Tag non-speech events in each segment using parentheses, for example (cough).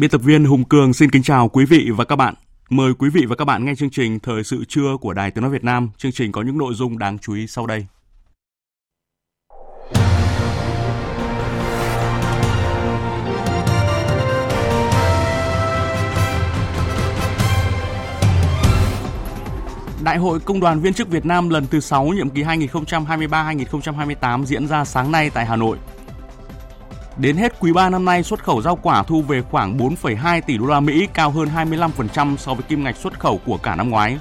Biên tập viên Hùng Cường xin kính chào quý vị và các bạn. Mời quý vị và các bạn nghe chương trình Thời sự trưa của Đài Tiếng Nói Việt Nam. Chương trình có những nội dung đáng chú ý sau đây. Đại hội Công đoàn viên chức Việt Nam lần thứ 6 nhiệm kỳ 2023-2028 diễn ra sáng nay tại Hà Nội. Đến hết quý 3 năm nay, xuất khẩu rau quả thu về khoảng 4,2 tỷ đô la Mỹ, cao hơn 25% so với kim ngạch xuất khẩu của cả năm ngoái.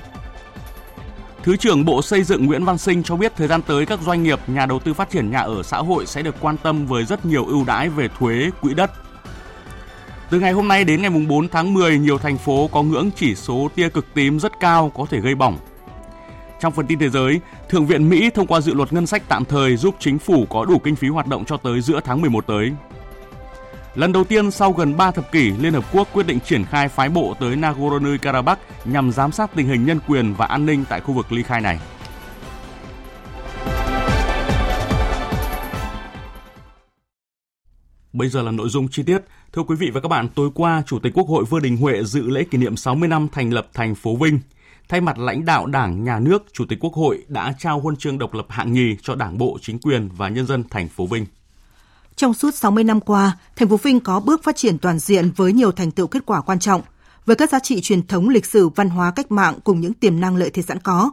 Thứ trưởng Bộ Xây dựng Nguyễn Văn Sinh cho biết thời gian tới các doanh nghiệp, nhà đầu tư phát triển nhà ở xã hội sẽ được quan tâm với rất nhiều ưu đãi về thuế, quỹ đất. Từ ngày hôm nay đến ngày 4 tháng 10, nhiều thành phố có ngưỡng chỉ số tia cực tím rất cao có thể gây bỏng. Trong phần tin thế giới, Thượng viện Mỹ thông qua dự luật ngân sách tạm thời giúp chính phủ có đủ kinh phí hoạt động cho tới giữa tháng 11 tới. Lần đầu tiên sau gần 3 thập kỷ, Liên Hợp Quốc quyết định triển khai phái bộ tới Nagorno-Karabakh nhằm giám sát tình hình nhân quyền và an ninh tại khu vực ly khai này. Bây giờ là nội dung chi tiết. Thưa quý vị và các bạn, tối qua, Chủ tịch Quốc hội Vương Đình Huệ dự lễ kỷ niệm 60 năm thành lập thành phố Vinh. Thay mặt lãnh đạo Đảng, Nhà nước, Chủ tịch Quốc hội đã trao huân chương độc lập hạng nhì cho Đảng bộ, chính quyền và nhân dân thành phố Vinh. Trong suốt 60 năm qua, thành phố Vinh có bước phát triển toàn diện với nhiều thành tựu kết quả quan trọng. Với các giá trị truyền thống lịch sử văn hóa cách mạng cùng những tiềm năng lợi thế sẵn có,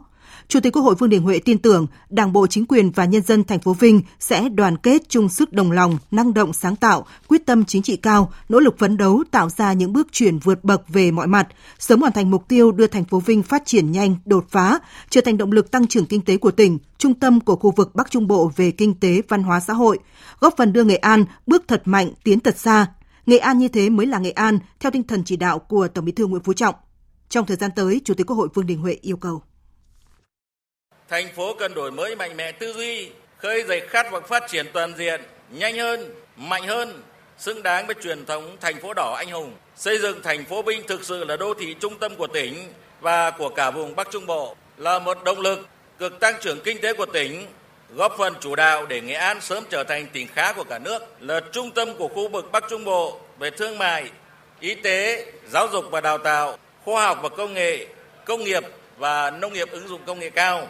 Chủ tịch Quốc hội Vương Đình Huệ tin tưởng Đảng bộ chính quyền và nhân dân thành phố Vinh sẽ đoàn kết chung sức đồng lòng, năng động sáng tạo, quyết tâm chính trị cao, nỗ lực phấn đấu tạo ra những bước chuyển vượt bậc về mọi mặt, sớm hoàn thành mục tiêu đưa thành phố Vinh phát triển nhanh, đột phá, trở thành động lực tăng trưởng kinh tế của tỉnh, trung tâm của khu vực Bắc Trung Bộ về kinh tế, văn hóa xã hội, góp phần đưa Nghệ An bước thật mạnh, tiến thật xa. Nghệ An như thế mới là Nghệ An, theo tinh thần chỉ đạo của Tổng Bí thư Nguyễn Phú Trọng. Trong thời gian tới, Chủ tịch Quốc hội Vương Đình Huệ yêu cầu thành phố cần đổi mới mạnh mẽ tư duy, khơi dậy khát vọng phát triển toàn diện, nhanh hơn, mạnh hơn, xứng đáng với truyền thống thành phố đỏ anh hùng, xây dựng thành phố Vinh thực sự là đô thị trung tâm của tỉnh và của cả vùng Bắc Trung Bộ, là một động lực cực tăng trưởng kinh tế của tỉnh, góp phần chủ đạo để Nghệ An sớm trở thành tỉnh khá của cả nước, là trung tâm của khu vực Bắc Trung Bộ về thương mại, y tế, giáo dục và đào tạo, khoa học và công nghệ, công nghiệp và nông nghiệp ứng dụng công nghệ cao,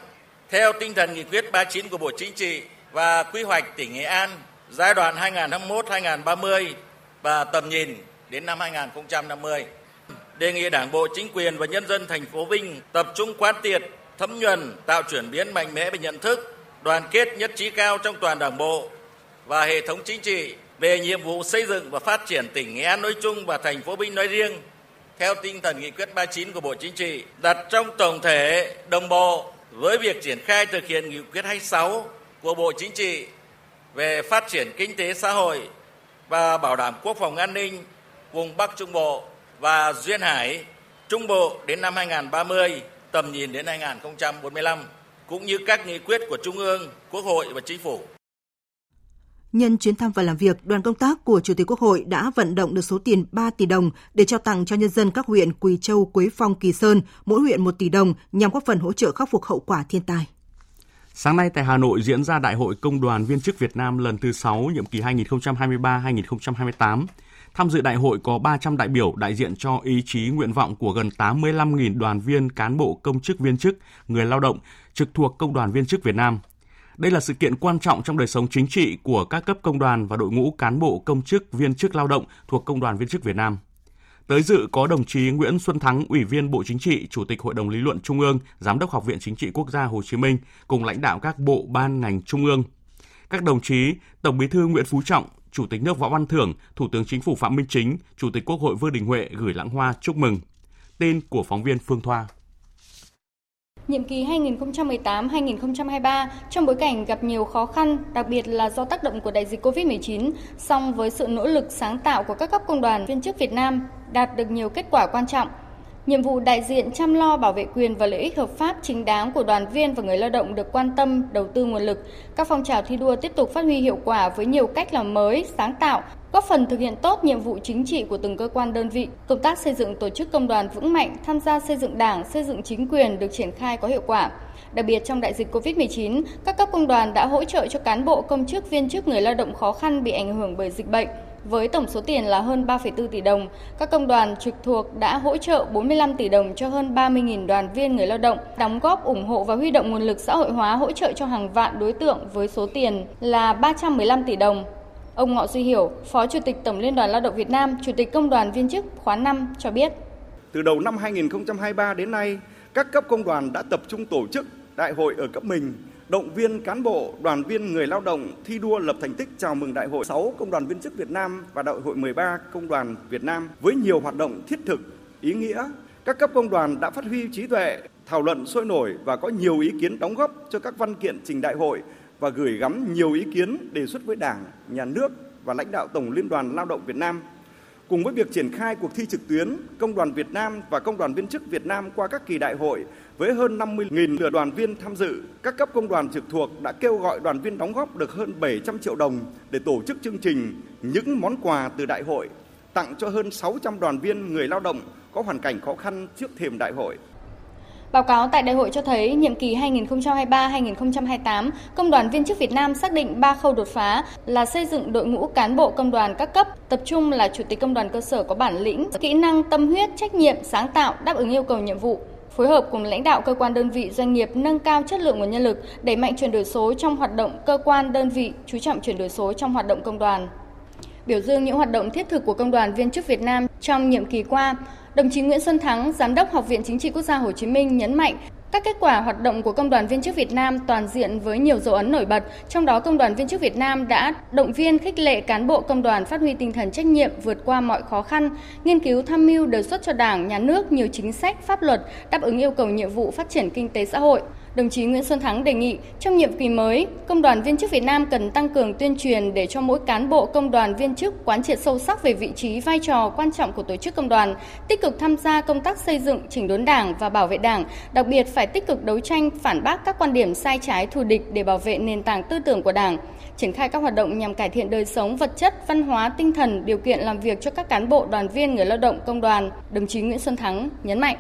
theo tinh thần nghị quyết 39 của Bộ Chính trị và quy hoạch tỉnh Nghệ An giai đoạn 2021-2030 và tầm nhìn đến năm 2050. Đề nghị Đảng bộ, chính quyền và nhân dân thành phố Vinh tập trung quán triệt, thấm nhuần, tạo chuyển biến mạnh mẽ về nhận thức, đoàn kết nhất trí cao trong toàn Đảng bộ và hệ thống chính trị về nhiệm vụ xây dựng và phát triển tỉnh Nghệ An nói chung và thành phố Vinh nói riêng theo tinh thần nghị quyết 39 của Bộ Chính trị đặt trong tổng thể đồng bộ với việc triển khai thực hiện nghị quyết 26 của Bộ Chính trị về phát triển kinh tế xã hội và bảo đảm quốc phòng an ninh vùng Bắc Trung Bộ và Duyên Hải Trung Bộ đến năm 2030, tầm nhìn đến 2045, cũng như các nghị quyết của Trung ương, Quốc hội và Chính phủ. Nhân chuyến thăm và làm việc, đoàn công tác của Chủ tịch Quốc hội đã vận động được số tiền 3 tỷ đồng để trao tặng cho nhân dân các huyện Quỳ Châu, Quế Phong, Kỳ Sơn, mỗi huyện 1 tỷ đồng nhằm góp phần hỗ trợ khắc phục hậu quả thiên tai. Sáng nay tại Hà Nội diễn ra Đại hội Công đoàn viên chức Việt Nam lần thứ 6 nhiệm kỳ 2023-2028. Tham dự đại hội có 300 đại biểu đại diện cho ý chí nguyện vọng của gần 85.000 đoàn viên, cán bộ, công chức viên chức, người lao động trực thuộc Công đoàn viên chức Việt Nam – đây là sự kiện quan trọng trong đời sống chính trị của các cấp công đoàn và đội ngũ cán bộ công chức viên chức lao động thuộc Công đoàn viên chức Việt Nam. Tới dự có đồng chí Nguyễn Xuân Thắng, Ủy viên Bộ Chính trị, Chủ tịch Hội đồng Lý luận Trung ương, Giám đốc Học viện Chính trị Quốc gia Hồ Chí Minh cùng lãnh đạo các bộ ban ngành trung ương. Các đồng chí Tổng Bí thư Nguyễn Phú Trọng, Chủ tịch nước Võ Văn Thưởng, Thủ tướng Chính phủ Phạm Minh Chính, Chủ tịch Quốc hội Vương Đình Huệ gửi lãng hoa chúc mừng. Tin của phóng viên Phương Thoa. Nhiệm kỳ 2018-2023 trong bối cảnh gặp nhiều khó khăn, đặc biệt là do tác động của đại dịch COVID-19, song với sự nỗ lực sáng tạo của các cấp công đoàn viên chức Việt Nam đạt được nhiều kết quả quan trọng – Nhiệm vụ đại diện chăm lo bảo vệ quyền và lợi ích hợp pháp chính đáng của đoàn viên và người lao động được quan tâm, đầu tư nguồn lực. Các phong trào thi đua tiếp tục phát huy hiệu quả với nhiều cách làm mới, sáng tạo, góp phần thực hiện tốt nhiệm vụ chính trị của từng cơ quan đơn vị. Công tác xây dựng tổ chức công đoàn vững mạnh, tham gia xây dựng Đảng, xây dựng chính quyền được triển khai có hiệu quả. Đặc biệt trong đại dịch COVID-19, các cấp công đoàn đã hỗ trợ cho cán bộ công chức viên chức người lao động khó khăn bị ảnh hưởng bởi dịch bệnh với tổng số tiền là hơn 3,4 tỷ đồng. Các công đoàn trực thuộc đã hỗ trợ 45 tỷ đồng cho hơn 30.000 đoàn viên người lao động, đóng góp ủng hộ và huy động nguồn lực xã hội hóa hỗ trợ cho hàng vạn đối tượng với số tiền là 315 tỷ đồng. Ông Ngọ Duy Hiểu, Phó Chủ tịch Tổng Liên đoàn Lao động Việt Nam, Chủ tịch Công đoàn viên chức khóa 5 cho biết. Từ đầu năm 2023 đến nay, các cấp công đoàn đã tập trung tổ chức đại hội ở cấp mình động viên cán bộ, đoàn viên người lao động thi đua lập thành tích chào mừng Đại hội 6 Công đoàn viên chức Việt Nam và Đại hội 13 Công đoàn Việt Nam với nhiều hoạt động thiết thực, ý nghĩa. Các cấp công đoàn đã phát huy trí tuệ, thảo luận sôi nổi và có nhiều ý kiến đóng góp cho các văn kiện trình đại hội và gửi gắm nhiều ý kiến đề xuất với Đảng, Nhà nước và lãnh đạo Tổng Liên đoàn Lao động Việt Nam. Cùng với việc triển khai cuộc thi trực tuyến, Công đoàn Việt Nam và Công đoàn viên chức Việt Nam qua các kỳ đại hội với hơn 50.000 lượt đoàn viên tham dự, các cấp công đoàn trực thuộc đã kêu gọi đoàn viên đóng góp được hơn 700 triệu đồng để tổ chức chương trình những món quà từ đại hội, tặng cho hơn 600 đoàn viên người lao động có hoàn cảnh khó khăn trước thềm đại hội. Báo cáo tại đại hội cho thấy, nhiệm kỳ 2023-2028, Công đoàn viên chức Việt Nam xác định 3 khâu đột phá là xây dựng đội ngũ cán bộ công đoàn các cấp, tập trung là chủ tịch công đoàn cơ sở có bản lĩnh, kỹ năng, tâm huyết, trách nhiệm, sáng tạo, đáp ứng yêu cầu nhiệm vụ, phối hợp cùng lãnh đạo cơ quan đơn vị doanh nghiệp nâng cao chất lượng nguồn nhân lực, đẩy mạnh chuyển đổi số trong hoạt động cơ quan đơn vị, chú trọng chuyển đổi số trong hoạt động công đoàn. Biểu dương những hoạt động thiết thực của công đoàn viên chức Việt Nam trong nhiệm kỳ qua, đồng chí Nguyễn Xuân Thắng, Giám đốc Học viện Chính trị Quốc gia Hồ Chí Minh nhấn mạnh các kết quả hoạt động của Công đoàn viên chức Việt Nam toàn diện với nhiều dấu ấn nổi bật, trong đó Công đoàn viên chức Việt Nam đã động viên khích lệ cán bộ công đoàn phát huy tinh thần trách nhiệm vượt qua mọi khó khăn, nghiên cứu tham mưu đề xuất cho Đảng, Nhà nước nhiều chính sách, pháp luật đáp ứng yêu cầu nhiệm vụ phát triển kinh tế xã hội. Đồng chí Nguyễn Xuân Thắng đề nghị trong nhiệm kỳ mới, Công đoàn viên chức Việt Nam cần tăng cường tuyên truyền để cho mỗi cán bộ công đoàn viên chức quán triệt sâu sắc về vị trí vai trò quan trọng của tổ chức công đoàn, tích cực tham gia công tác xây dựng, chỉnh đốn Đảng và bảo vệ Đảng, đặc biệt phải tích cực đấu tranh phản bác các quan điểm sai trái thù địch để bảo vệ nền tảng tư tưởng của Đảng, triển khai các hoạt động nhằm cải thiện đời sống vật chất, văn hóa, tinh thần, điều kiện làm việc cho các cán bộ đoàn viên người lao động công đoàn, đồng chí Nguyễn Xuân Thắng nhấn mạnh.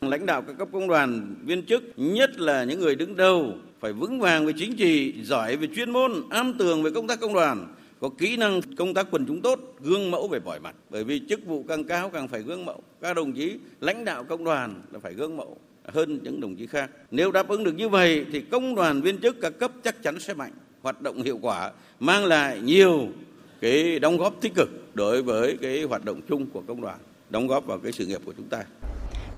Lãnh đạo các cấp công đoàn, viên chức, nhất là những người đứng đầu phải vững vàng về chính trị, giỏi về chuyên môn, am tường về công tác công đoàn, có kỹ năng công tác quần chúng tốt, gương mẫu về mọi mặt. Bởi vì chức vụ càng cao càng phải gương mẫu. Các đồng chí lãnh đạo công đoàn là phải gương mẫu hơn những đồng chí khác. Nếu đáp ứng được như vậy thì công đoàn viên chức các cấp chắc chắn sẽ mạnh, hoạt động hiệu quả, mang lại nhiều cái đóng góp tích cực đối với cái hoạt động chung của công đoàn, đóng góp vào cái sự nghiệp của chúng ta.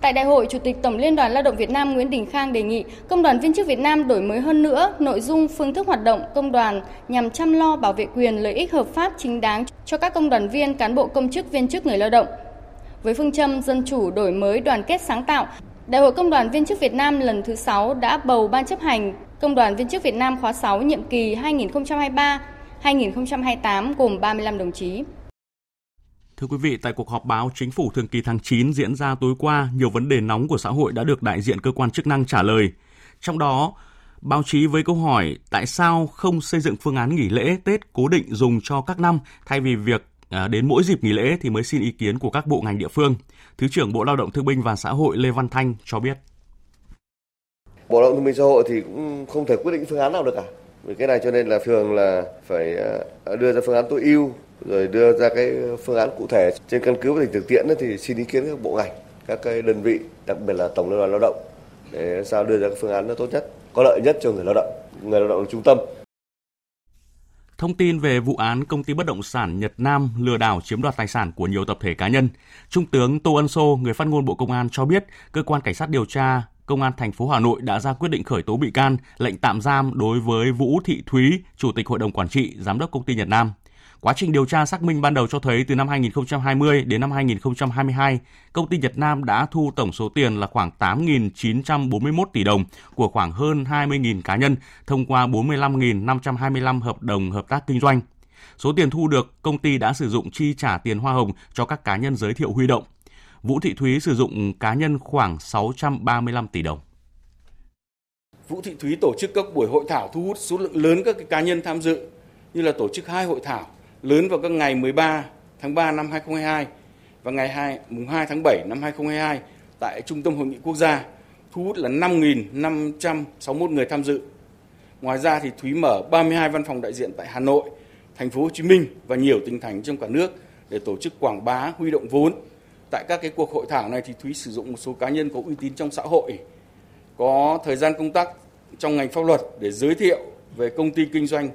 Tại đại hội, Chủ tịch Tổng Liên đoàn Lao động Việt Nam Nguyễn Đình Khang đề nghị Công đoàn viên chức Việt Nam đổi mới hơn nữa nội dung phương thức hoạt động công đoàn nhằm chăm lo bảo vệ quyền lợi ích hợp pháp chính đáng cho các công đoàn viên, cán bộ công chức viên chức người lao động. Với phương châm dân chủ đổi mới đoàn kết sáng tạo, Đại hội Công đoàn viên chức Việt Nam lần thứ 6 đã bầu ban chấp hành Công đoàn viên chức Việt Nam khóa 6 nhiệm kỳ 2023-2028 gồm 35 đồng chí. Thưa quý vị, tại cuộc họp báo chính phủ thường kỳ tháng 9 diễn ra tối qua, nhiều vấn đề nóng của xã hội đã được đại diện cơ quan chức năng trả lời. Trong đó, báo chí với câu hỏi tại sao không xây dựng phương án nghỉ lễ Tết cố định dùng cho các năm thay vì việc à, đến mỗi dịp nghỉ lễ thì mới xin ý kiến của các bộ ngành địa phương. Thứ trưởng Bộ Lao động Thương binh và Xã hội Lê Văn Thanh cho biết. Bộ Lao động Thương binh Xã hội thì cũng không thể quyết định phương án nào được cả. Vì cái này cho nên là thường là phải à, đưa ra phương án tối ưu rồi đưa ra cái phương án cụ thể trên căn cứ và tình thực tiễn thì xin ý kiến các bộ ngành các cái đơn vị đặc biệt là tổng liên đoàn lao động để sao đưa ra cái phương án nó tốt nhất có lợi nhất cho người lao động người lao động là trung tâm Thông tin về vụ án công ty bất động sản Nhật Nam lừa đảo chiếm đoạt tài sản của nhiều tập thể cá nhân, Trung tướng Tô Ân Sô, người phát ngôn Bộ Công an cho biết, cơ quan cảnh sát điều tra Công an thành phố Hà Nội đã ra quyết định khởi tố bị can, lệnh tạm giam đối với Vũ Thị Thúy, Chủ tịch Hội đồng Quản trị, Giám đốc Công ty Nhật Nam. Quá trình điều tra xác minh ban đầu cho thấy từ năm 2020 đến năm 2022, công ty Nhật Nam đã thu tổng số tiền là khoảng 8.941 tỷ đồng của khoảng hơn 20.000 cá nhân thông qua 45.525 hợp đồng hợp tác kinh doanh. Số tiền thu được, công ty đã sử dụng chi trả tiền hoa hồng cho các cá nhân giới thiệu huy động. Vũ Thị Thúy sử dụng cá nhân khoảng 635 tỷ đồng. Vũ Thị Thúy tổ chức các buổi hội thảo thu hút số lượng lớn các cá nhân tham dự như là tổ chức hai hội thảo lớn vào các ngày 13 tháng 3 năm 2022 và ngày 2, mùng 2 tháng 7 năm 2022 tại Trung tâm Hội nghị Quốc gia, thu hút là 5.561 người tham dự. Ngoài ra thì Thúy mở 32 văn phòng đại diện tại Hà Nội, thành phố Hồ Chí Minh và nhiều tỉnh thành trong cả nước để tổ chức quảng bá, huy động vốn. Tại các cái cuộc hội thảo này thì Thúy sử dụng một số cá nhân có uy tín trong xã hội, có thời gian công tác trong ngành pháp luật để giới thiệu về công ty kinh doanh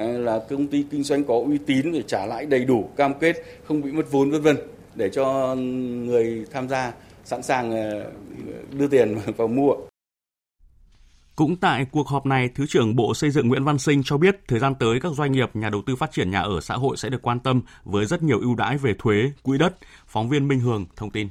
Ờ, là công ty kinh doanh có uy tín để trả lãi đầy đủ, cam kết không bị mất vốn vân vân để cho người tham gia sẵn sàng ờ, đưa tiền (laughs) vào mua. Cũng tại cuộc họp này, Thứ trưởng Bộ Xây dựng Nguyễn Văn Sinh cho biết thời gian tới các doanh nghiệp, nhà đầu tư phát triển nhà ở xã hội sẽ được quan tâm với rất nhiều ưu đãi về thuế, quỹ đất. Phóng viên Minh Hường thông tin.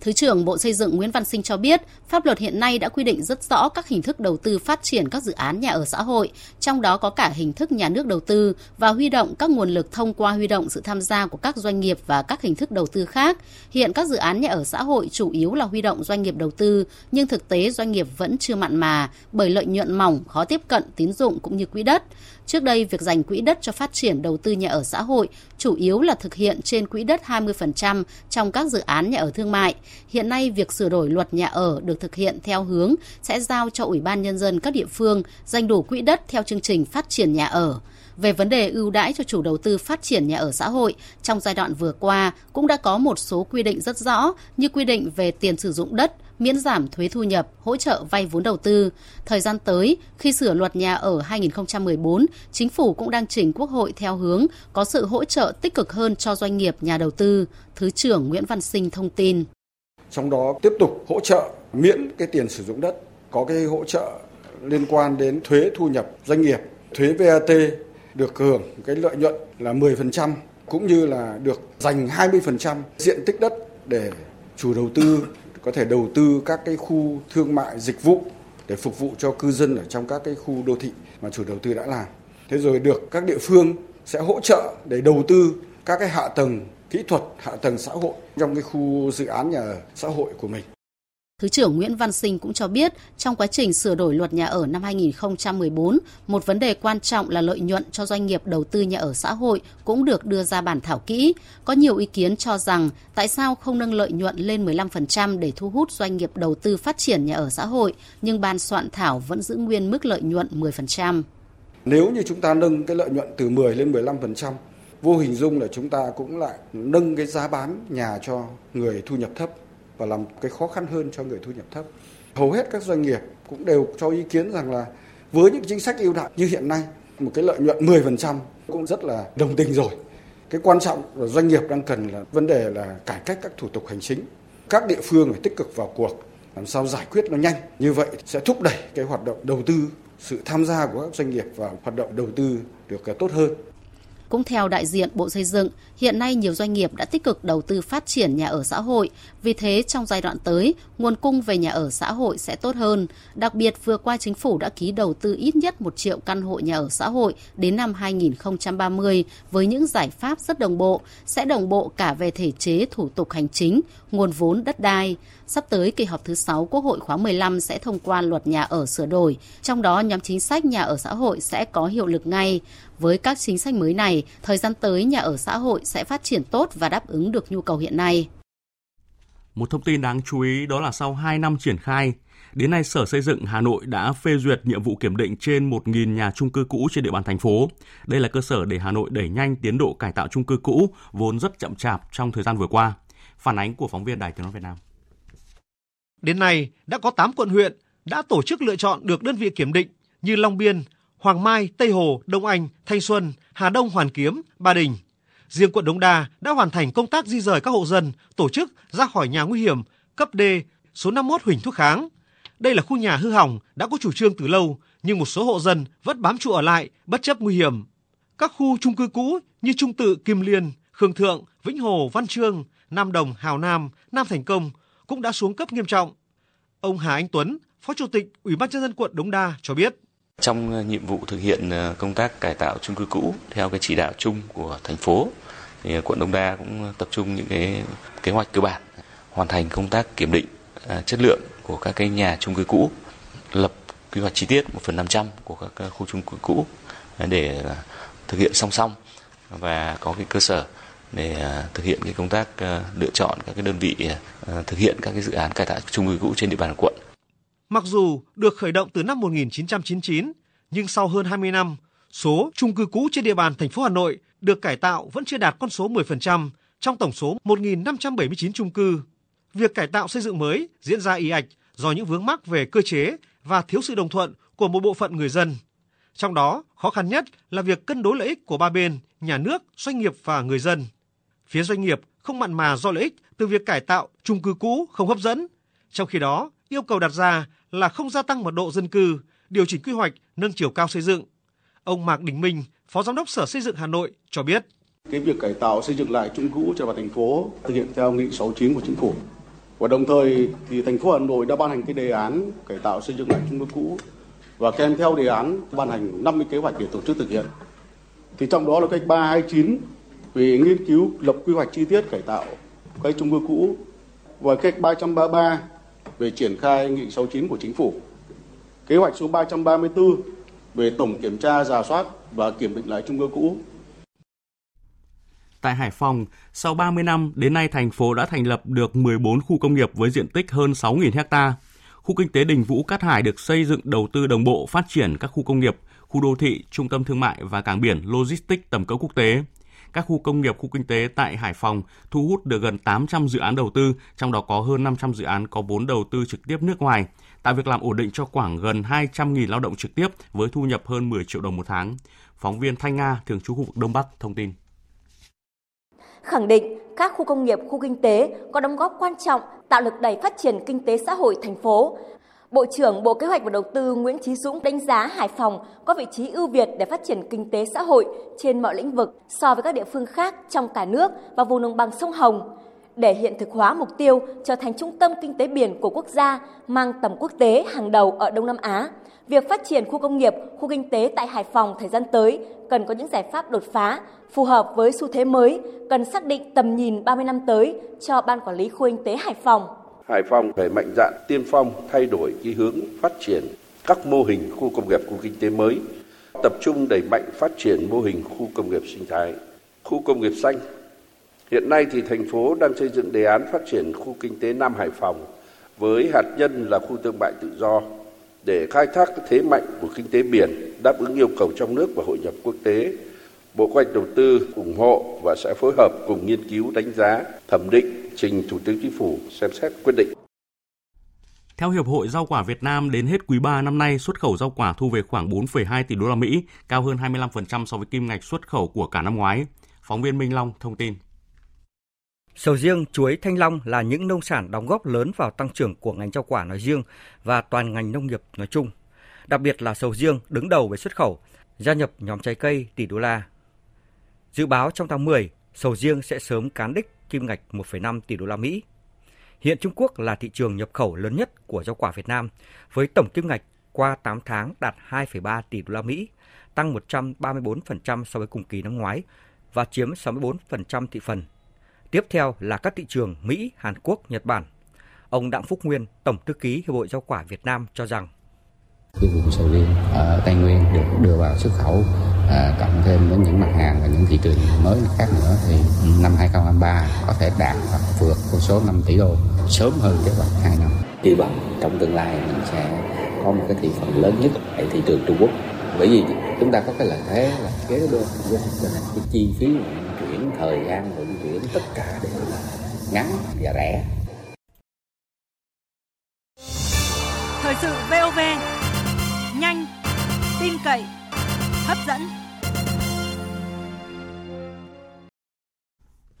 Thứ trưởng Bộ Xây dựng Nguyễn Văn Sinh cho biết, pháp luật hiện nay đã quy định rất rõ các hình thức đầu tư phát triển các dự án nhà ở xã hội, trong đó có cả hình thức nhà nước đầu tư và huy động các nguồn lực thông qua huy động sự tham gia của các doanh nghiệp và các hình thức đầu tư khác. Hiện các dự án nhà ở xã hội chủ yếu là huy động doanh nghiệp đầu tư, nhưng thực tế doanh nghiệp vẫn chưa mặn mà bởi lợi nhuận mỏng, khó tiếp cận tín dụng cũng như quỹ đất. Trước đây, việc dành quỹ đất cho phát triển đầu tư nhà ở xã hội chủ yếu là thực hiện trên quỹ đất 20% trong các dự án nhà ở thương mại. Hiện nay, việc sửa đổi luật nhà ở được thực hiện theo hướng sẽ giao cho Ủy ban Nhân dân các địa phương dành đủ quỹ đất theo chương trình phát triển nhà ở. Về vấn đề ưu đãi cho chủ đầu tư phát triển nhà ở xã hội, trong giai đoạn vừa qua cũng đã có một số quy định rất rõ như quy định về tiền sử dụng đất, miễn giảm thuế thu nhập, hỗ trợ vay vốn đầu tư. Thời gian tới, khi sửa luật nhà ở 2014, chính phủ cũng đang chỉnh Quốc hội theo hướng có sự hỗ trợ tích cực hơn cho doanh nghiệp nhà đầu tư. Thứ trưởng Nguyễn Văn Sinh thông tin. Trong đó tiếp tục hỗ trợ miễn cái tiền sử dụng đất, có cái hỗ trợ liên quan đến thuế thu nhập doanh nghiệp, thuế VAT được hưởng cái lợi nhuận là 10% cũng như là được dành 20% diện tích đất để chủ đầu tư có thể đầu tư các cái khu thương mại dịch vụ để phục vụ cho cư dân ở trong các cái khu đô thị mà chủ đầu tư đã làm. Thế rồi được các địa phương sẽ hỗ trợ để đầu tư các cái hạ tầng kỹ thuật, hạ tầng xã hội trong cái khu dự án nhà xã hội của mình. Thứ trưởng Nguyễn Văn Sinh cũng cho biết, trong quá trình sửa đổi luật nhà ở năm 2014, một vấn đề quan trọng là lợi nhuận cho doanh nghiệp đầu tư nhà ở xã hội cũng được đưa ra bản thảo kỹ. Có nhiều ý kiến cho rằng tại sao không nâng lợi nhuận lên 15% để thu hút doanh nghiệp đầu tư phát triển nhà ở xã hội, nhưng ban soạn thảo vẫn giữ nguyên mức lợi nhuận 10%. Nếu như chúng ta nâng cái lợi nhuận từ 10 lên 15%, vô hình dung là chúng ta cũng lại nâng cái giá bán nhà cho người thu nhập thấp và làm cái khó khăn hơn cho người thu nhập thấp. Hầu hết các doanh nghiệp cũng đều cho ý kiến rằng là với những chính sách ưu đãi như hiện nay, một cái lợi nhuận 10% cũng rất là đồng tình rồi. Cái quan trọng là doanh nghiệp đang cần là vấn đề là cải cách các thủ tục hành chính. Các địa phương phải tích cực vào cuộc làm sao giải quyết nó nhanh. Như vậy sẽ thúc đẩy cái hoạt động đầu tư, sự tham gia của các doanh nghiệp vào hoạt động đầu tư được tốt hơn. Cũng theo đại diện Bộ Xây dựng, hiện nay nhiều doanh nghiệp đã tích cực đầu tư phát triển nhà ở xã hội. Vì thế, trong giai đoạn tới, nguồn cung về nhà ở xã hội sẽ tốt hơn. Đặc biệt, vừa qua chính phủ đã ký đầu tư ít nhất 1 triệu căn hộ nhà ở xã hội đến năm 2030 với những giải pháp rất đồng bộ, sẽ đồng bộ cả về thể chế, thủ tục hành chính, nguồn vốn đất đai. Sắp tới, kỳ họp thứ 6 Quốc hội khóa 15 sẽ thông qua luật nhà ở sửa đổi, trong đó nhóm chính sách nhà ở xã hội sẽ có hiệu lực ngay. Với các chính sách mới này, thời gian tới nhà ở xã hội sẽ phát triển tốt và đáp ứng được nhu cầu hiện nay. Một thông tin đáng chú ý đó là sau 2 năm triển khai, đến nay Sở Xây dựng Hà Nội đã phê duyệt nhiệm vụ kiểm định trên 1.000 nhà trung cư cũ trên địa bàn thành phố. Đây là cơ sở để Hà Nội đẩy nhanh tiến độ cải tạo trung cư cũ vốn rất chậm chạp trong thời gian vừa qua. Phản ánh của phóng viên Đài Tiếng nói Việt Nam. Đến nay, đã có 8 quận huyện đã tổ chức lựa chọn được đơn vị kiểm định như Long Biên, Hoàng Mai, Tây Hồ, Đông Anh, Thanh Xuân, Hà Đông, Hoàn Kiếm, Ba Đình. Riêng quận Đống Đa đã hoàn thành công tác di rời các hộ dân, tổ chức ra khỏi nhà nguy hiểm cấp D số 51 Huỳnh Thúc Kháng. Đây là khu nhà hư hỏng đã có chủ trương từ lâu, nhưng một số hộ dân vẫn bám trụ ở lại bất chấp nguy hiểm. Các khu chung cư cũ như Trung Tự, Kim Liên, Khương Thượng, Vĩnh Hồ, Văn Trương, Nam Đồng, Hào Nam, Nam Thành Công cũng đã xuống cấp nghiêm trọng. Ông Hà Anh Tuấn, Phó Chủ tịch Ủy ban nhân dân quận Đống Đa cho biết. Trong ờ, nhiệm vụ thực hiện ờ, công tác cải tạo chung cư cũ theo cái chỉ đạo chung của thành phố thì ờ, quận đông Đa cũng tập trung những cái kế hoạch cơ bản hoàn thành công tác kiểm định chất lượng của các cái nhà chung cư cũ, lập quy hoạch chi tiết 1 phần 500 của các khu chung cư cũ để thực hiện song song và có cái cơ sở để thực hiện cái công tác lựa chọn các cái đơn vị thực hiện các cái dự án cải tạo chung cư cũ trên địa bàn quận. Mặc dù được khởi động từ năm 1999, nhưng sau hơn 20 năm, số chung cư cũ trên địa bàn thành phố Hà Nội được cải tạo vẫn chưa đạt con số 10% trong tổng số 1.579 chung cư. Việc cải tạo xây dựng mới diễn ra ì ạch do những vướng mắc về cơ chế và thiếu sự đồng thuận của một bộ phận người dân. Trong đó, khó khăn nhất là việc cân đối lợi ích của ba bên, nhà nước, doanh nghiệp và người dân. Phía doanh nghiệp không mặn mà do lợi ích từ việc cải tạo chung cư cũ không hấp dẫn. Trong khi đó, yêu cầu đặt ra là không gia tăng mật độ dân cư, điều chỉnh quy hoạch, nâng chiều cao xây dựng. Ông Mạc Đình Minh, Phó Giám đốc Sở Xây dựng Hà Nội cho biết. Cái việc cải tạo xây dựng lại chung cũ cho vào thành phố thực hiện theo nghị 69 của chính phủ. Và đồng thời thì thành phố Hà Nội đã ban hành cái đề án cải tạo xây dựng lại chung cư cũ và kèm theo đề án ban hành 50 kế hoạch để tổ chức thực hiện. Thì trong đó là cách 329 về nghiên cứu lập quy hoạch chi tiết cải tạo cái chung cư cũ và cách 333 về triển khai nghị 69 của chính phủ. Kế hoạch số 334 về tổng kiểm tra, giả soát và kiểm định lại chung cư cũ. Tại Hải Phòng, sau 30 năm, đến nay thành phố đã thành lập được 14 khu công nghiệp với diện tích hơn 6.000 ha. Khu kinh tế Đình Vũ Cát Hải được xây dựng đầu tư đồng bộ phát triển các khu công nghiệp, khu đô thị, trung tâm thương mại và cảng biển logistics tầm cỡ quốc tế. Các khu công nghiệp, khu kinh tế tại Hải Phòng thu hút được gần 800 dự án đầu tư, trong đó có hơn 500 dự án có vốn đầu tư trực tiếp nước ngoài, tạo việc làm ổn định cho khoảng gần 200.000 lao động trực tiếp với thu nhập hơn 10 triệu đồng một tháng. Phóng viên Thanh Nga, thường trú khu vực Đông Bắc thông tin. Khẳng định các khu công nghiệp, khu kinh tế có đóng góp quan trọng tạo lực đẩy phát triển kinh tế xã hội thành phố. Bộ trưởng Bộ Kế hoạch và Đầu tư Nguyễn Chí Dũng đánh giá Hải Phòng có vị trí ưu việt để phát triển kinh tế xã hội trên mọi lĩnh vực so với các địa phương khác trong cả nước và vùng đồng bằng sông Hồng. Để hiện thực hóa mục tiêu trở thành trung tâm kinh tế biển của quốc gia mang tầm quốc tế hàng đầu ở Đông Nam Á, việc phát triển khu công nghiệp, khu kinh tế tại Hải Phòng thời gian tới cần có những giải pháp đột phá, phù hợp với xu thế mới, cần xác định tầm nhìn 30 năm tới cho Ban Quản lý Khu Kinh tế Hải Phòng. Hải Phòng phải mạnh dạn tiên phong thay đổi cái hướng phát triển các mô hình khu công nghiệp, khu kinh tế mới, tập trung đẩy mạnh phát triển mô hình khu công nghiệp sinh thái, khu công nghiệp xanh. Hiện nay thì thành phố đang xây dựng đề án phát triển khu kinh tế Nam Hải Phòng với hạt nhân là khu thương mại tự do để khai thác thế mạnh của kinh tế biển đáp ứng yêu cầu trong nước và hội nhập quốc tế. Bộ Kế hoạch Đầu tư ủng hộ và sẽ phối hợp cùng nghiên cứu đánh giá, thẩm định, trình Thủ tướng Chính phủ xem xét quyết định. Theo Hiệp hội Rau quả Việt Nam, đến hết quý 3 năm nay, xuất khẩu rau quả thu về khoảng 4,2 tỷ đô la Mỹ, cao hơn 25% so với kim ngạch xuất khẩu của cả năm ngoái. Phóng viên Minh Long thông tin. Sầu riêng, chuối, thanh long là những nông sản đóng góp lớn vào tăng trưởng của ngành rau quả nói riêng và toàn ngành nông nghiệp nói chung. Đặc biệt là sầu riêng đứng đầu về xuất khẩu, gia nhập nhóm trái cây tỷ đô la. Dự báo trong tháng 10, sầu riêng sẽ sớm cán đích kim ngạch 1,5 tỷ đô la Mỹ. Hiện Trung Quốc là thị trường nhập khẩu lớn nhất của rau quả Việt Nam với tổng kim ngạch qua 8 tháng đạt 2,3 tỷ đô la Mỹ, tăng 134% so với cùng kỳ năm ngoái và chiếm 64% thị phần Tiếp theo là các thị trường Mỹ, Hàn Quốc, Nhật Bản. Ông Đặng Phúc Nguyên, Tổng thư ký Hiệp hội Rau quả Việt Nam cho rằng cái vùng sầu riêng ở Tây Nguyên được đưa vào xuất khẩu à, cộng thêm với những mặt hàng và những thị trường mới khác nữa thì năm 2023 có thể đạt hoặc vượt con số 5 tỷ đô sớm hơn kế hoạch 2 năm. Kỳ vọng trong tương lai mình sẽ có một cái thị phần lớn nhất tại thị trường Trung Quốc. Bởi vì chúng ta có cái lợi thế là kế Trung Quốc cho nên cái chi phí chuyển thời gian vận chuyển tất cả đều là ngắn và rẻ. Thời sự VOV nhanh tin cậy hấp dẫn